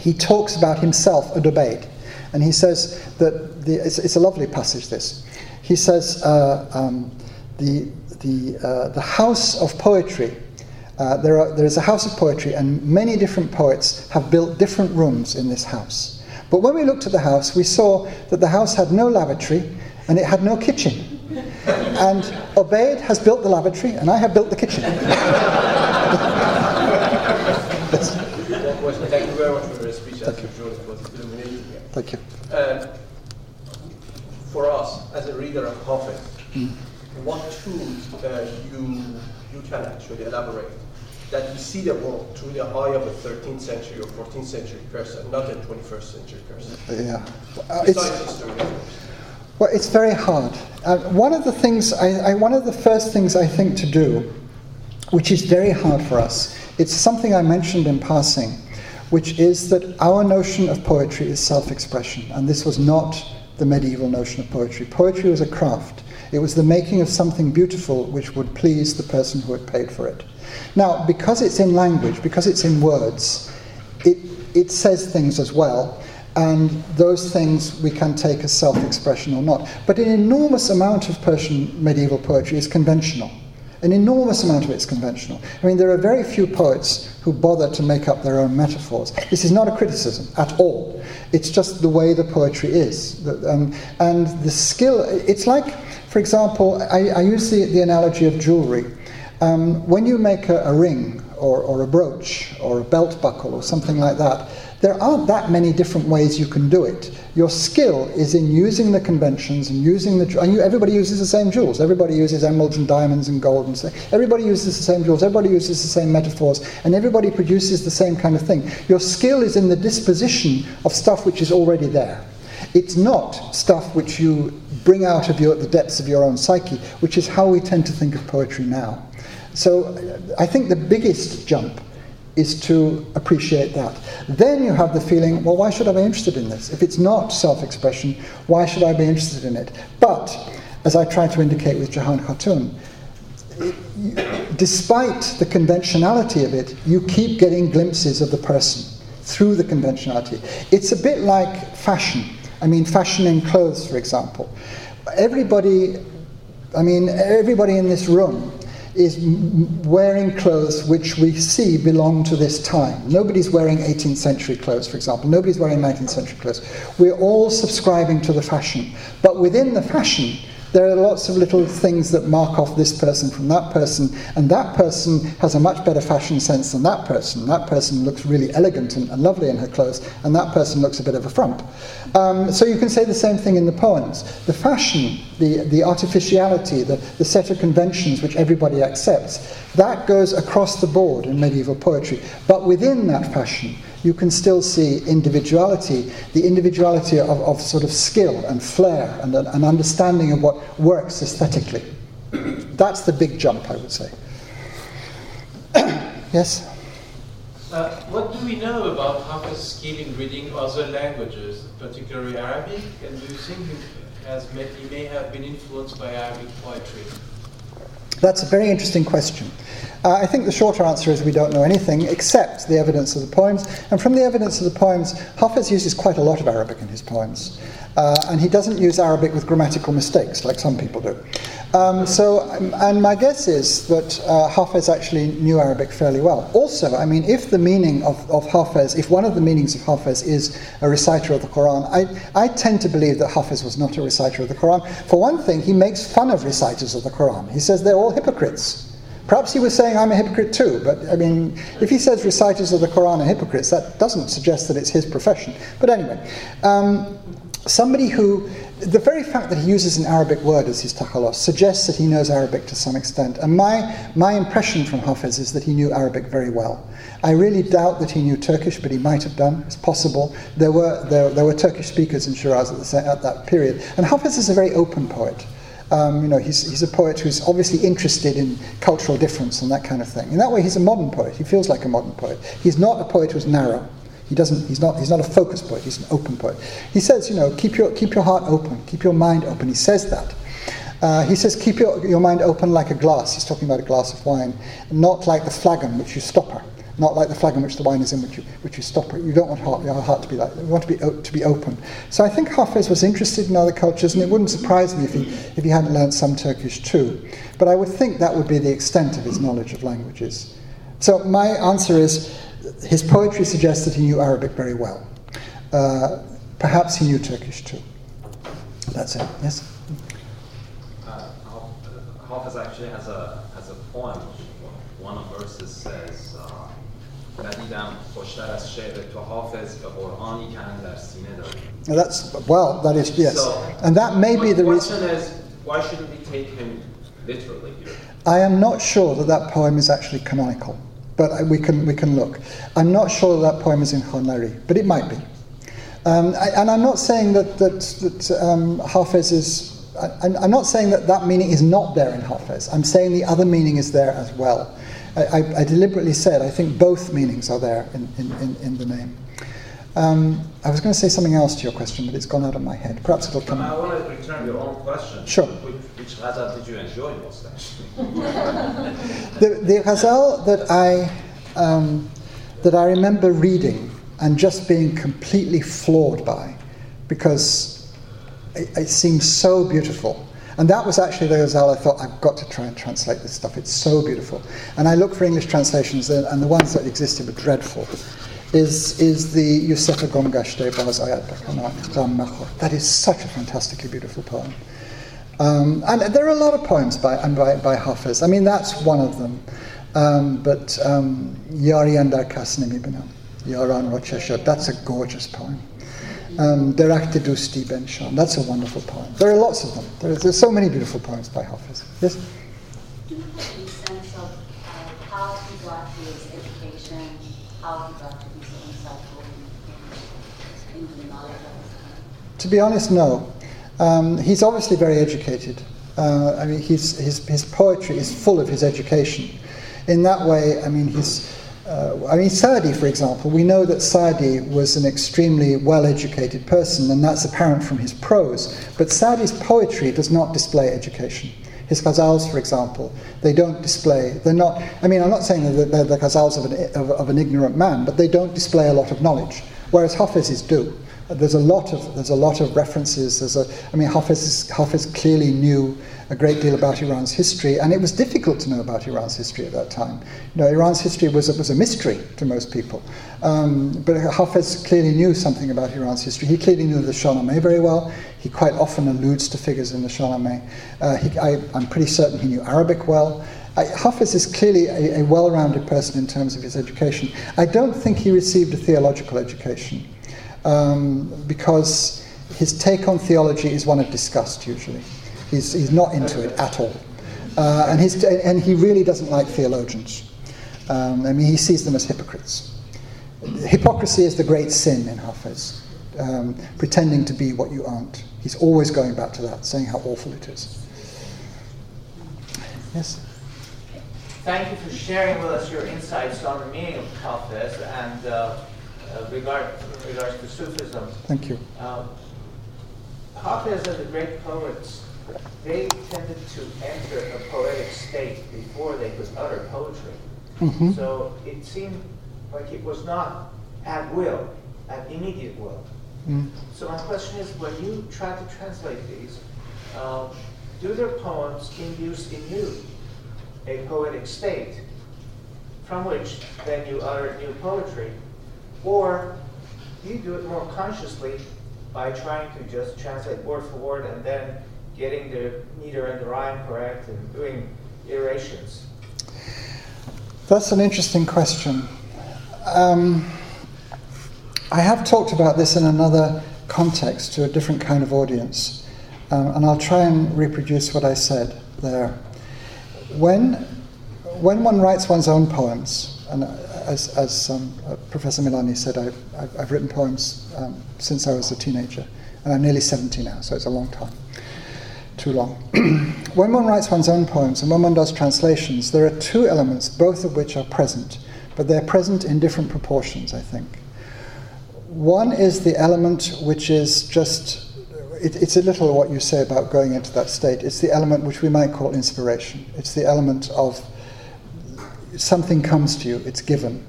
he talks about himself and Obaid. And he says that the, it's, it's, a lovely passage, this. He says, uh, um, the, the, uh, the house of poetry, uh, there, are, there is a house of poetry, and many different poets have built different rooms in this house. But when we looked at the house, we saw that the house had no lavatory and it had no kitchen. And Obaid has built the lavatory, and I have built the kitchen. Thank you. George was illuminating here. Thank you. Uh, for us, as a reader of Hafiz, what tools uh, you you can actually elaborate that we see the world through the eye of a 13th century or 14th century person, not a 21st century person. Yeah. Uh, Besides history. Well, it's very hard. Uh, one of the things, I, I, one of the first things I think to do, which is very hard for us, it's something I mentioned in passing, which is that our notion of poetry is self expression, and this was not the medieval notion of poetry. Poetry was a craft, it was the making of something beautiful which would please the person who had paid for it. Now, because it's in language, because it's in words, it, it says things as well, and those things we can take as self expression or not. But an enormous amount of Persian medieval poetry is conventional. An enormous amount of it is conventional. I mean, there are very few poets who bother to make up their own metaphors. This is not a criticism at all. It's just the way the poetry is. Um, and the skill, it's like, for example, I, I use the, the analogy of jewelry. Um, when you make a, a ring or, or a brooch or a belt buckle or something like that, there aren't that many different ways you can do it. Your skill is in using the conventions and using the. And you, everybody uses the same jewels. Everybody uses emeralds and diamonds and gold and so. Everybody uses the same jewels. Everybody uses the same metaphors, and everybody produces the same kind of thing. Your skill is in the disposition of stuff which is already there. It's not stuff which you bring out of your, the depths of your own psyche, which is how we tend to think of poetry now. So I think the biggest jump is to appreciate that. Then you have the feeling, well, why should I be interested in this? If it's not self expression, why should I be interested in it? But, as I try to indicate with Jahan Khatun, despite the conventionality of it, you keep getting glimpses of the person through the conventionality. It's a bit like fashion. I mean, fashion in clothes, for example. Everybody, I mean, everybody in this room is wearing clothes which we see belong to this time. Nobody's wearing 18th century clothes, for example. Nobody's wearing 19th century clothes. We're all subscribing to the fashion. But within the fashion, there are lots of little things that mark off this person from that person, and that person has a much better fashion sense than that person. That person looks really elegant and, and lovely in her clothes, and that person looks a bit of a frump. Um, so you can say the same thing in the poems. The fashion, the, the artificiality, the, the set of conventions which everybody accepts, that goes across the board in medieval poetry. But within that fashion, you can still see individuality, the individuality of, of sort of skill and flair and an understanding of what works aesthetically. That's the big jump, I would say. yes? Uh, what do we know about Hafez's skill in reading other languages, particularly Arabic? And do you think he, has may, he may have been influenced by Arabic poetry? That's a very interesting question. Uh, I think the shorter answer is we don't know anything except the evidence of the poems. And from the evidence of the poems, Hafez uses quite a lot of Arabic in his poems. Uh, and he doesn't use Arabic with grammatical mistakes like some people do. Um, so, um, and my guess is that uh, Hafez actually knew Arabic fairly well. Also, I mean, if the meaning of, of Hafez, if one of the meanings of Hafez is a reciter of the Quran, I, I tend to believe that Hafez was not a reciter of the Quran. For one thing, he makes fun of reciters of the Quran. He says they're all hypocrites. Perhaps he was saying, I'm a hypocrite too, but I mean, if he says reciters of the Quran are hypocrites, that doesn't suggest that it's his profession. But anyway, um, somebody who, the very fact that he uses an Arabic word as his takhalos suggests that he knows Arabic to some extent. And my, my impression from Hafez is that he knew Arabic very well. I really doubt that he knew Turkish, but he might have done. It's possible. There were, there, there were Turkish speakers in Shiraz at, the, at that period. And Hafez is a very open poet. Um, you know, he's, he's a poet who's obviously interested in cultural difference and that kind of thing. In that way, he's a modern poet. He feels like a modern poet. He's not a poet who's narrow. He doesn't, he's, not, he's not a focused poet, he's an open poet. He says, you know, keep your, keep your heart open, keep your mind open. He says that. Uh, he says, keep your, your mind open like a glass. He's talking about a glass of wine, not like the flagon which you stopper not like the flagon which the wine is in, which you, which you stop it. You don't want heart, your heart to be like that. You want to be, to be open. So I think Hafez was interested in other cultures, and it wouldn't surprise me if he, if he hadn't learned some Turkish too. But I would think that would be the extent of his knowledge of languages. So my answer is his poetry suggests that he knew Arabic very well. Uh, perhaps he knew Turkish too. That's it. Yes? Uh, Hafez actually has a, has a poem. One of verses says, و دیدم خوشتر از شعر تو حافظ به قرآنی که در سینه داری That's, well, that is, yes. So, and that may be the reason. Is, why shouldn't we take him literally here? I am not sure that that poem is actually canonical, but we can, we can look. I'm not sure that that poem is in Khanlari, but it might be. Um, I, and I'm not saying that, that, that um, Hafez is. I, I'm not saying that that meaning is not there in Hafez. I'm saying the other meaning is there as well. I, I, I deliberately said I think both meanings are there in, in, in, in the name. Um, I was going to say something else to your question, but it's gone out of my head. Perhaps it'll come. I want to return your own question. Sure. Which, which ghazal did you enjoy most? The, the ghazal that I, um, that I remember reading and just being completely floored by because it, it seems so beautiful. And that was actually the ghazal I thought, I've got to try and translate this stuff. It's so beautiful. And I looked for English translations, and and the ones that existed were dreadful. Is, is the Yusefa Gomgashte Baz Ayat. That is such a fantastically beautiful poem. Um, and there are a lot of poems by, and by, by Hafiz. I mean, that's one of them. Um, but um, Yari Andar Kasnimi Bina, Yaran Rocheshot, that's a gorgeous poem. Um, Dusti Ben Sham, that's a wonderful poem. There are lots of them. There, there's so many beautiful poems by Hafiz. Yes? Do you have any sense of uh, how he got his education, how he got to be so insightful in, the knowledge of his time? To be honest, no. Um, he's obviously very educated. Uh, I mean, he's, his, his poetry is full of his education. In that way, I mean, he's, uh, I mean, Saadi, for example, we know that Saadi was an extremely well educated person, and that's apparent from his prose. But Saadi's poetry does not display education. His ghazals, for example, they don't display, they're not, I mean, I'm not saying that they're the ghazals of an, of, of an ignorant man, but they don't display a lot of knowledge, whereas Hafez's do. There's a lot of there's a lot of references. There's a I mean Hafiz Hafiz clearly knew a great deal about Iran's history, and it was difficult to know about Iran's history at that time. You know, Iran's history was a, was a mystery to most people. Um, but Hafiz clearly knew something about Iran's history. He clearly knew the Shahnameh very well. He quite often alludes to figures in the Shahnameh. Uh, he, I, I'm pretty certain he knew Arabic well. I, Hafiz is clearly a, a well-rounded person in terms of his education. I don't think he received a theological education um, because his take on theology is one of disgust usually. He's, he's not into it at all. Uh, and, his, and he really doesn't like theologians. Um, I mean, he sees them as hypocrites. Hypocrisy is the great sin in Hafiz, um, pretending to be what you aren't. He's always going back to that, saying how awful it is. Yes? Thank you for sharing with us your insights on the meaning of Hafiz and uh, uh, regard, regards to Sufism. Thank you. Um, Hafiz and the great poets, they tended to enter a poetic state before they could utter poetry. Mhm. So it seemed like it was not at will, at immediate will. Mm. So my question is, when you try to translate these, um, do their poems induce in you a poetic state from which then you utter new poetry? Or you do it more consciously by trying to just translate word for word and then getting the meter and the rhyme correct and doing iterations? That's an interesting question. Um, I have talked about this in another context to a different kind of audience, um, and I'll try and reproduce what I said there. When, when one writes one's own poems, and as, as um, uh, Professor Milani said, I've, I've, I've written poems um, since I was a teenager, and I'm nearly 70 now, so it's a long time too long. when one writes one's own poems and when one does translations, there are two elements, both of which are present, but they're present in different proportions, I think. One is the element which is just, it, it's a little what you say about going into that state. It's the element which we might call inspiration. It's the element of something comes to you, it's given,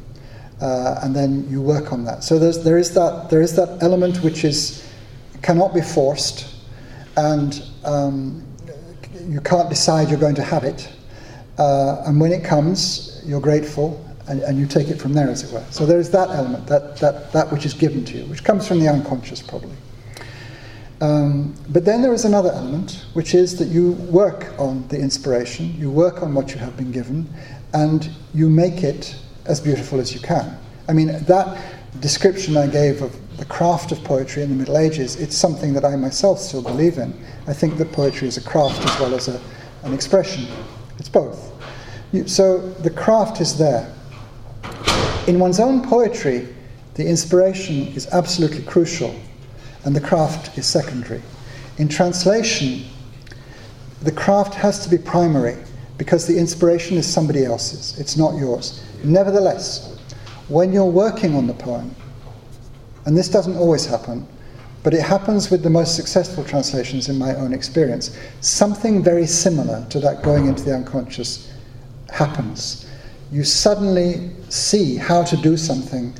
uh, and then you work on that. So there's, there, is that, there is that element which is, cannot be forced, and um, you can't decide you're going to have it. Uh, and when it comes, you're grateful and, and, you take it from there, as it were. So there is that element, that, that, that which is given to you, which comes from the unconscious, probably. Um, but then there is another element, which is that you work on the inspiration, you work on what you have been given, and you make it as beautiful as you can. I mean, that description I gave of the craft of poetry in the Middle Ages, it's something that I myself still believe in. I think that poetry is a craft as well as a, an expression. It's both. So the craft is there. In one's own poetry, the inspiration is absolutely crucial, and the craft is secondary. In translation, the craft has to be primary because the inspiration is somebody else's, it's not yours. Nevertheless, when you're working on the poem, and this doesn't always happen, but it happens with the most successful translations in my own experience, something very similar to that going into the unconscious happens. You suddenly see how to do something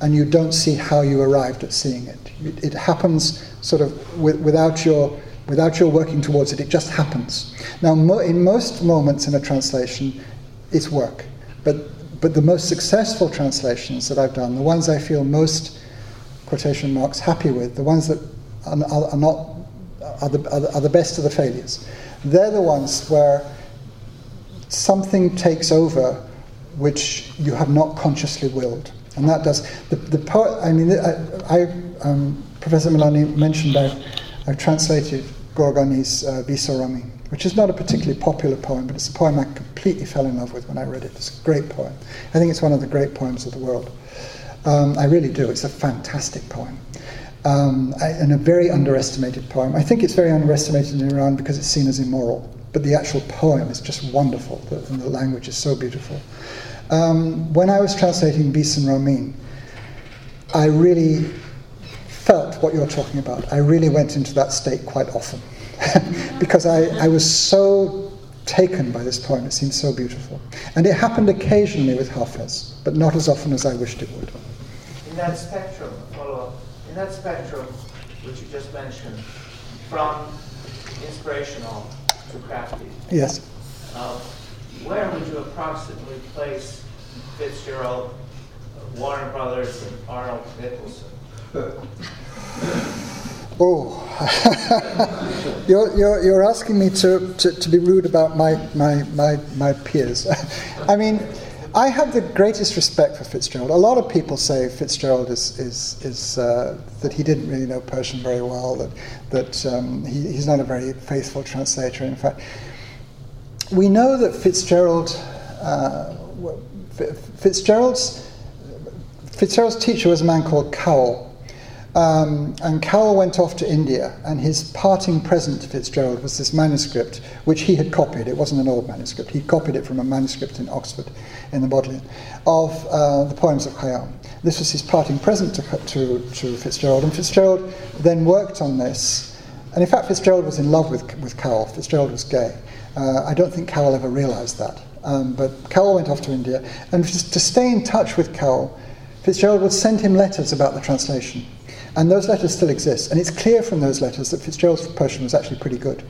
and you don't see how you arrived at seeing it. It, happens sort of without your without your working towards it. It just happens. Now, mo- in most moments in a translation, it's work, but but the most successful translations that I've done, the ones I feel most quotation marks happy with, the ones that are, are, are not are the, are the, are the best of the failures. They're the ones where something takes over which you have not consciously willed. And that does, the, the poet, I mean, I, I um, Professor Milani mentioned I've, I've translated Gorgani's uh, which is not a particularly popular poem, but it's a poem I completely fell in love with when I read it. It's a great poem. I think it's one of the great poems of the world. Um, I really do. It's a fantastic poem. Um, I, and a very underestimated poem. I think it's very underestimated in Iran because it's seen as immoral, but the actual poem is just wonderful, the, and the language is so beautiful. Um, when I was translating Vis and Ramin, I really felt what you're talking about. I really went into that state quite often because I, I was so taken by this poem. It seemed so beautiful. And it happened occasionally with Hafez, but not as often as I wished it would. In that spectrum, follow up, in that spectrum which you just mentioned, from inspirational to crafty. Yes. Uh, where would you approximately place Fitzgerald, Warner Brothers, and Reynold Nicholson? Oh, you're, you're, you're asking me to, to, to be rude about my, my, my, my peers. I mean, I have the greatest respect for Fitzgerald. A lot of people say Fitzgerald is, is, is uh, that he didn't really know Persian very well, that, that um, he, he's not a very faithful translator. In fact, we know that Fitzgerald, uh, Fitzgerald's, Fitzgerald's teacher was a man called Cowell. Um, and Cowell went off to India, and his parting present to Fitzgerald was this manuscript, which he had copied. It wasn't an old manuscript. He copied it from a manuscript in Oxford, in the Bodleian, of uh, the poems of Khayyam. This was his parting present to, to, to, Fitzgerald, and Fitzgerald then worked on this. And in fact, Fitzgerald was in love with, with Cowell. Fitzgerald was gay. Uh, I don't think Cowell ever realized that. Um, but Cowell went off to India, and to stay in touch with Cowell, Fitzgerald would send him letters about the translation. And those letters still exist. And it's clear from those letters that Fitzgerald's Persian was actually pretty good.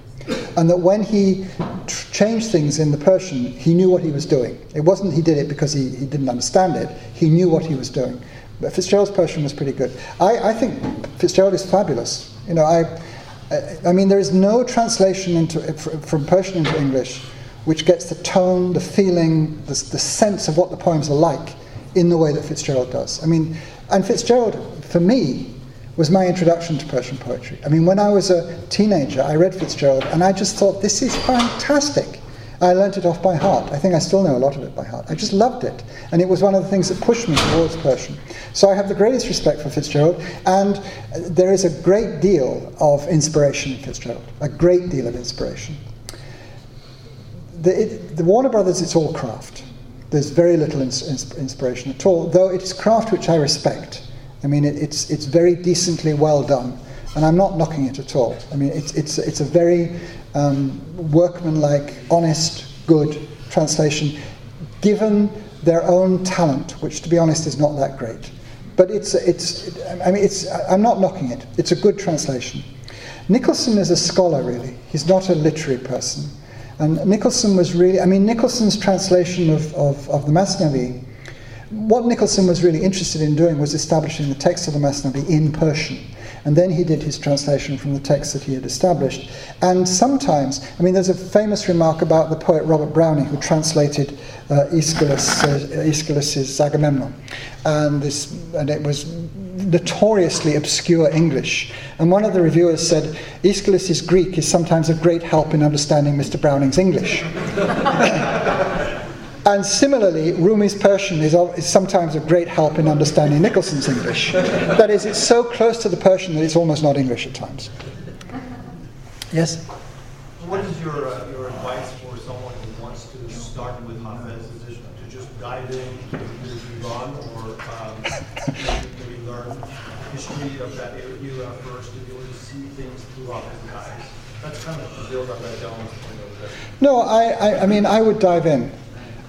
And that when he tr- changed things in the Persian, he knew what he was doing. It wasn't he did it because he, he didn't understand it, he knew what he was doing. But Fitzgerald's Persian was pretty good. I, I think Fitzgerald is fabulous. You know, I, I mean, there is no translation into, eh, from Persian into English which gets the tone, the feeling, the, the sense of what the poems are like in the way that Fitzgerald does. I mean, and Fitzgerald, for me, was my introduction to Persian poetry. I mean, when I was a teenager, I read Fitzgerald and I just thought, this is fantastic. I learnt it off by heart. I think I still know a lot of it by heart. I just loved it. And it was one of the things that pushed me towards Persian. So I have the greatest respect for Fitzgerald, and there is a great deal of inspiration in Fitzgerald, a great deal of inspiration. The, it, the Warner Brothers, it's all craft. There's very little ins- inspiration at all, though it is craft which I respect. I mean, it, it's, it's very decently well done, and I'm not knocking it at all. I mean, it's, it's, it's a very um, workmanlike, honest, good translation, given their own talent, which, to be honest, is not that great. But it's, it's, I mean, it's, I'm not knocking it. It's a good translation. Nicholson is a scholar, really. He's not a literary person. And Nicholson was really, I mean, Nicholson's translation of, of, of the Masnavi what Nicholson was really interested in doing was establishing the text of the Masnavi in Persian. and then he did his translation from the text that he had established. And sometimes, I mean, there's a famous remark about the poet Robert Browning who translated uh, Aeschylus, uh, Aeschylus's Agamemnon, and this, and it was notoriously obscure English. And one of the reviewers said, Aeschylus's Greek is sometimes of great help in understanding Mr. Browning's English. And similarly, Rumi's Persian is, is sometimes of great help in understanding Nicholson's English. that is, it's so close to the Persian that it's almost not English at times. Yes? What is your, uh, your advice for someone who wants to start with Hafez? Is to just dive in, to run, or um, maybe learn history of that era first to be able to see things through Hafez's eyes? That's kind of to build on that down. No, I, I, I mean, I would dive in.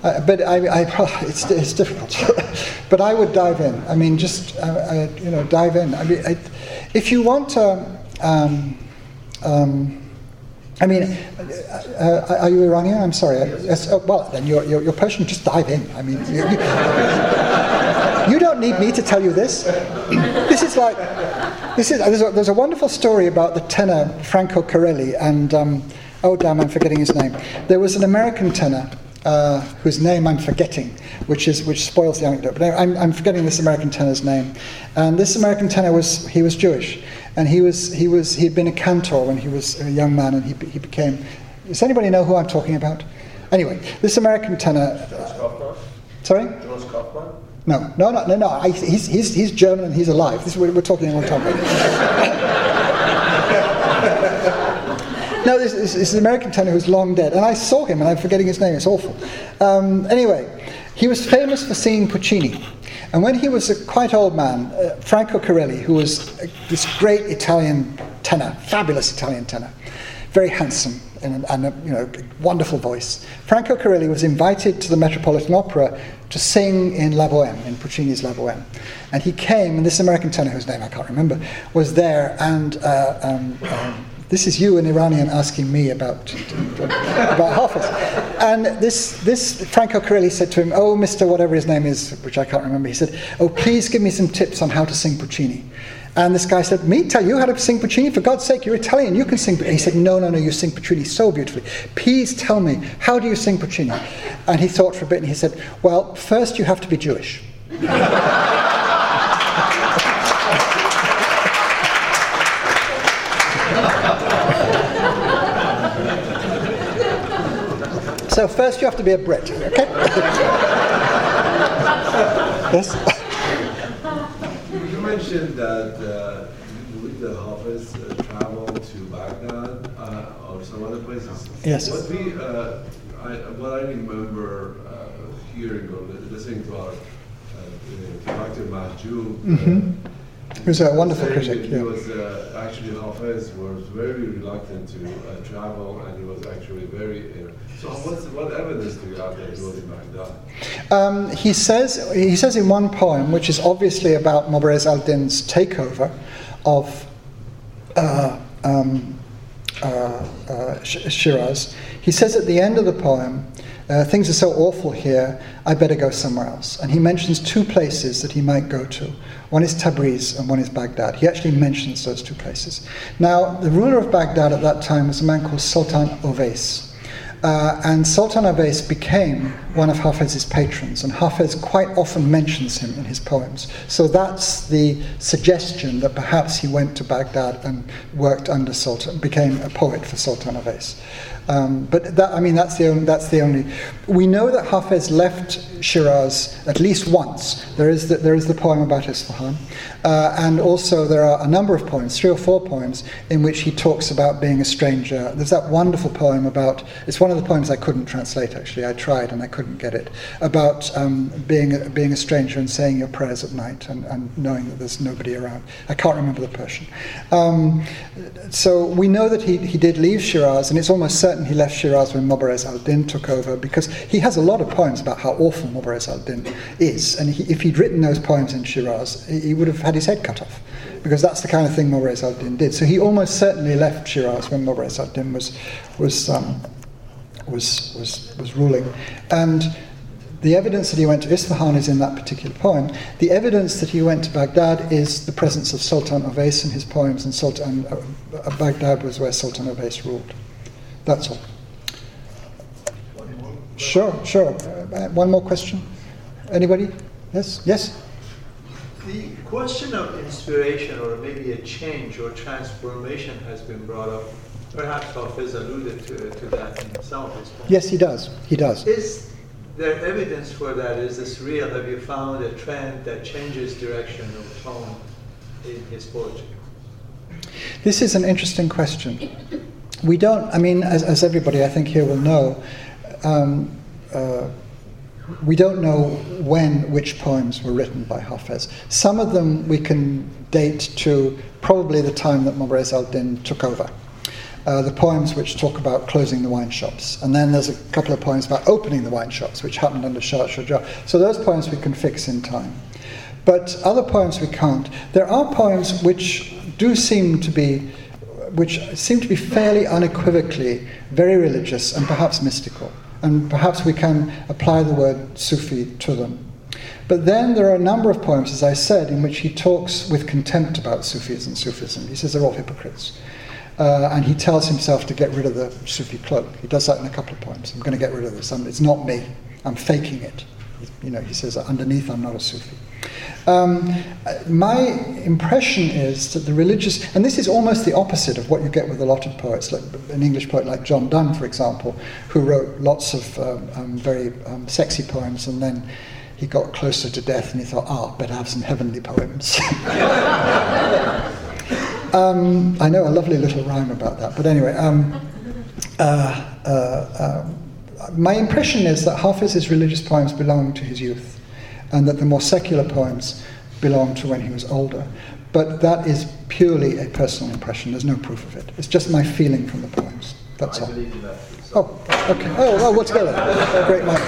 Uh, but I, I, it's, it's difficult. but I would dive in. I mean, just uh, uh, you know, dive in. I mean, I, if you want to, um, um, I mean, uh, uh, are you Iranian? I'm sorry. Yes. Oh, well, then you're, you're, you're Persian. Just dive in. I mean, you, you, you, don't need me to tell you this. This is like, this is. There's a, there's a wonderful story about the tenor Franco Corelli and. Um, oh damn, I'm forgetting his name. There was an American tenor uh, whose name I'm forgetting, which is which spoils the anecdote. But I'm, I'm forgetting this American tenor's name. And this American tenor was he was Jewish, and he was he was he'd been a cantor when he was a young man, and he he became. Does anybody know who I'm talking about? Anyway, this American tenor. Kaufmann? Sorry. No, no, no, no, no. I, he's, he's, he's German and he's alive. This is what we're talking no, this, is an American tenor who's long dead. And I saw him, and I'm forgetting his name, it's awful. Um, anyway, he was famous for singing Puccini. And when he was a quite old man, uh, Franco Corelli, who was uh, this great Italian tenor, fabulous Italian tenor, very handsome and, and a you know, wonderful voice, Franco Corelli was invited to the Metropolitan Opera to sing in La Boheme, in Puccini's La Boheme. And he came, and this American tenor, whose name I can't remember, was there, and uh, um, um, this is you, an Iranian, asking me about, about Hafiz. And this, this Franco Corelli said to him, Oh, Mr. whatever his name is, which I can't remember, he said, Oh, please give me some tips on how to sing Puccini. And this guy said, Me tell you how to sing Puccini? For God's sake, you're Italian, you can sing. And he said, No, no, no, you sing Puccini so beautifully. Please tell me, how do you sing Puccini? And he thought for a bit and he said, Well, first you have to be Jewish. So first you have to be a Brit, okay? yes? You mentioned that uh, the Hafiz uh, traveled to Baghdad uh, or some other places. Yes. What, we, uh, I, what I remember uh, hearing or listening to our uh, Dr. Mahjoub, mm-hmm. He was a wonderful critic. He yeah. was uh, actually Hafez was very reluctant to uh, travel, and he was actually very. Uh, so, what's, what evidence do you have that he was in Baghdad? Um, he says he says in one poem, which is obviously about Mubarez al-Din's takeover of uh, um, uh, uh, Shiraz. He says at the end of the poem. Uh, things are so awful here, I better go somewhere else. And he mentions two places that he might go to. One is Tabriz and one is Baghdad. He actually mentions those two places. Now, the ruler of Baghdad at that time was a man called Sultan Owais. Uh, and Sultan Owais became one of Hafez's patrons, and Hafez quite often mentions him in his poems. So that's the suggestion that perhaps he went to Baghdad and worked under Sultan, became a poet for Sultan Owais. Um, but that, I mean, that's the, only, that's the only. We know that Hafez left Shiraz at least once. There is the, there is the poem about Isfahan. Uh, and also, there are a number of poems, three or four poems, in which he talks about being a stranger. There's that wonderful poem about, it's one of the poems I couldn't translate actually, I tried and I couldn't get it, about um, being, a, being a stranger and saying your prayers at night and, and knowing that there's nobody around. I can't remember the Persian. Um, so we know that he, he did leave Shiraz, and it's almost certain certain he left Shiraz when Mubarez al-Din took over because he has a lot of poems about how awful Mubarez al-Din is. And he, if he'd written those poems in Shiraz, he would have had his head cut off because that's the kind of thing Mubarez al-Din did. So he almost certainly left Shiraz when Mubarez al-Din was, was, um, was, was, was ruling. And The evidence that he went to Isfahan is in that particular poem. The evidence that he went to Baghdad is the presence of Sultan Owais in his poems, and Sultan uh, Baghdad was where Sultan Owais ruled. That's all. Sure, sure. Uh, one more question. Anybody? Yes, yes. The question of inspiration or maybe a change or transformation has been brought up. Perhaps Hafiz alluded to, to that in some of his poems. Yes, he does. He does. Is there evidence for that? Is this real? Have you found a trend that changes direction or tone in his poetry? This is an interesting question. We don't, I mean, as, as everybody I think here will know, um, uh, we don't know when which poems were written by Hafez. Some of them we can date to probably the time that Mubarez al-Din took over. Uh, the poems which talk about closing the wine shops. And then there's a couple of poems about opening the wine shops, which happened under Shah Shujah. So those poems we can fix in time. But other poems we can't. There are poems which do seem to be, which seem to be fairly unequivocally very religious and perhaps mystical. And perhaps we can apply the word Sufi to them. But then there are a number of poems, as I said, in which he talks with contempt about Sufis and Sufism. He says they're all hypocrites. Uh, and he tells himself to get rid of the Sufi cloak. He does that in a couple of poems. I'm going to get rid of this. I'm, it's not me. I'm faking it. You know, he says underneath I'm not a Sufi. Um, my impression is that the religious, and this is almost the opposite of what you get with a lot of poets, like an English poet like John Donne, for example, who wrote lots of um, um, very um, sexy poems, and then he got closer to death and he thought, ah, better have some heavenly poems. Um, I know a lovely little rhyme about that, but anyway. Um, uh, uh, um, my impression is that Hafiz's religious poems belong to his youth, and that the more secular poems belong to when he was older. But that is purely a personal impression. There's no proof of it. It's just my feeling from the poems. That's I all. that. Oh, okay. Oh, well, we're together. Great mind.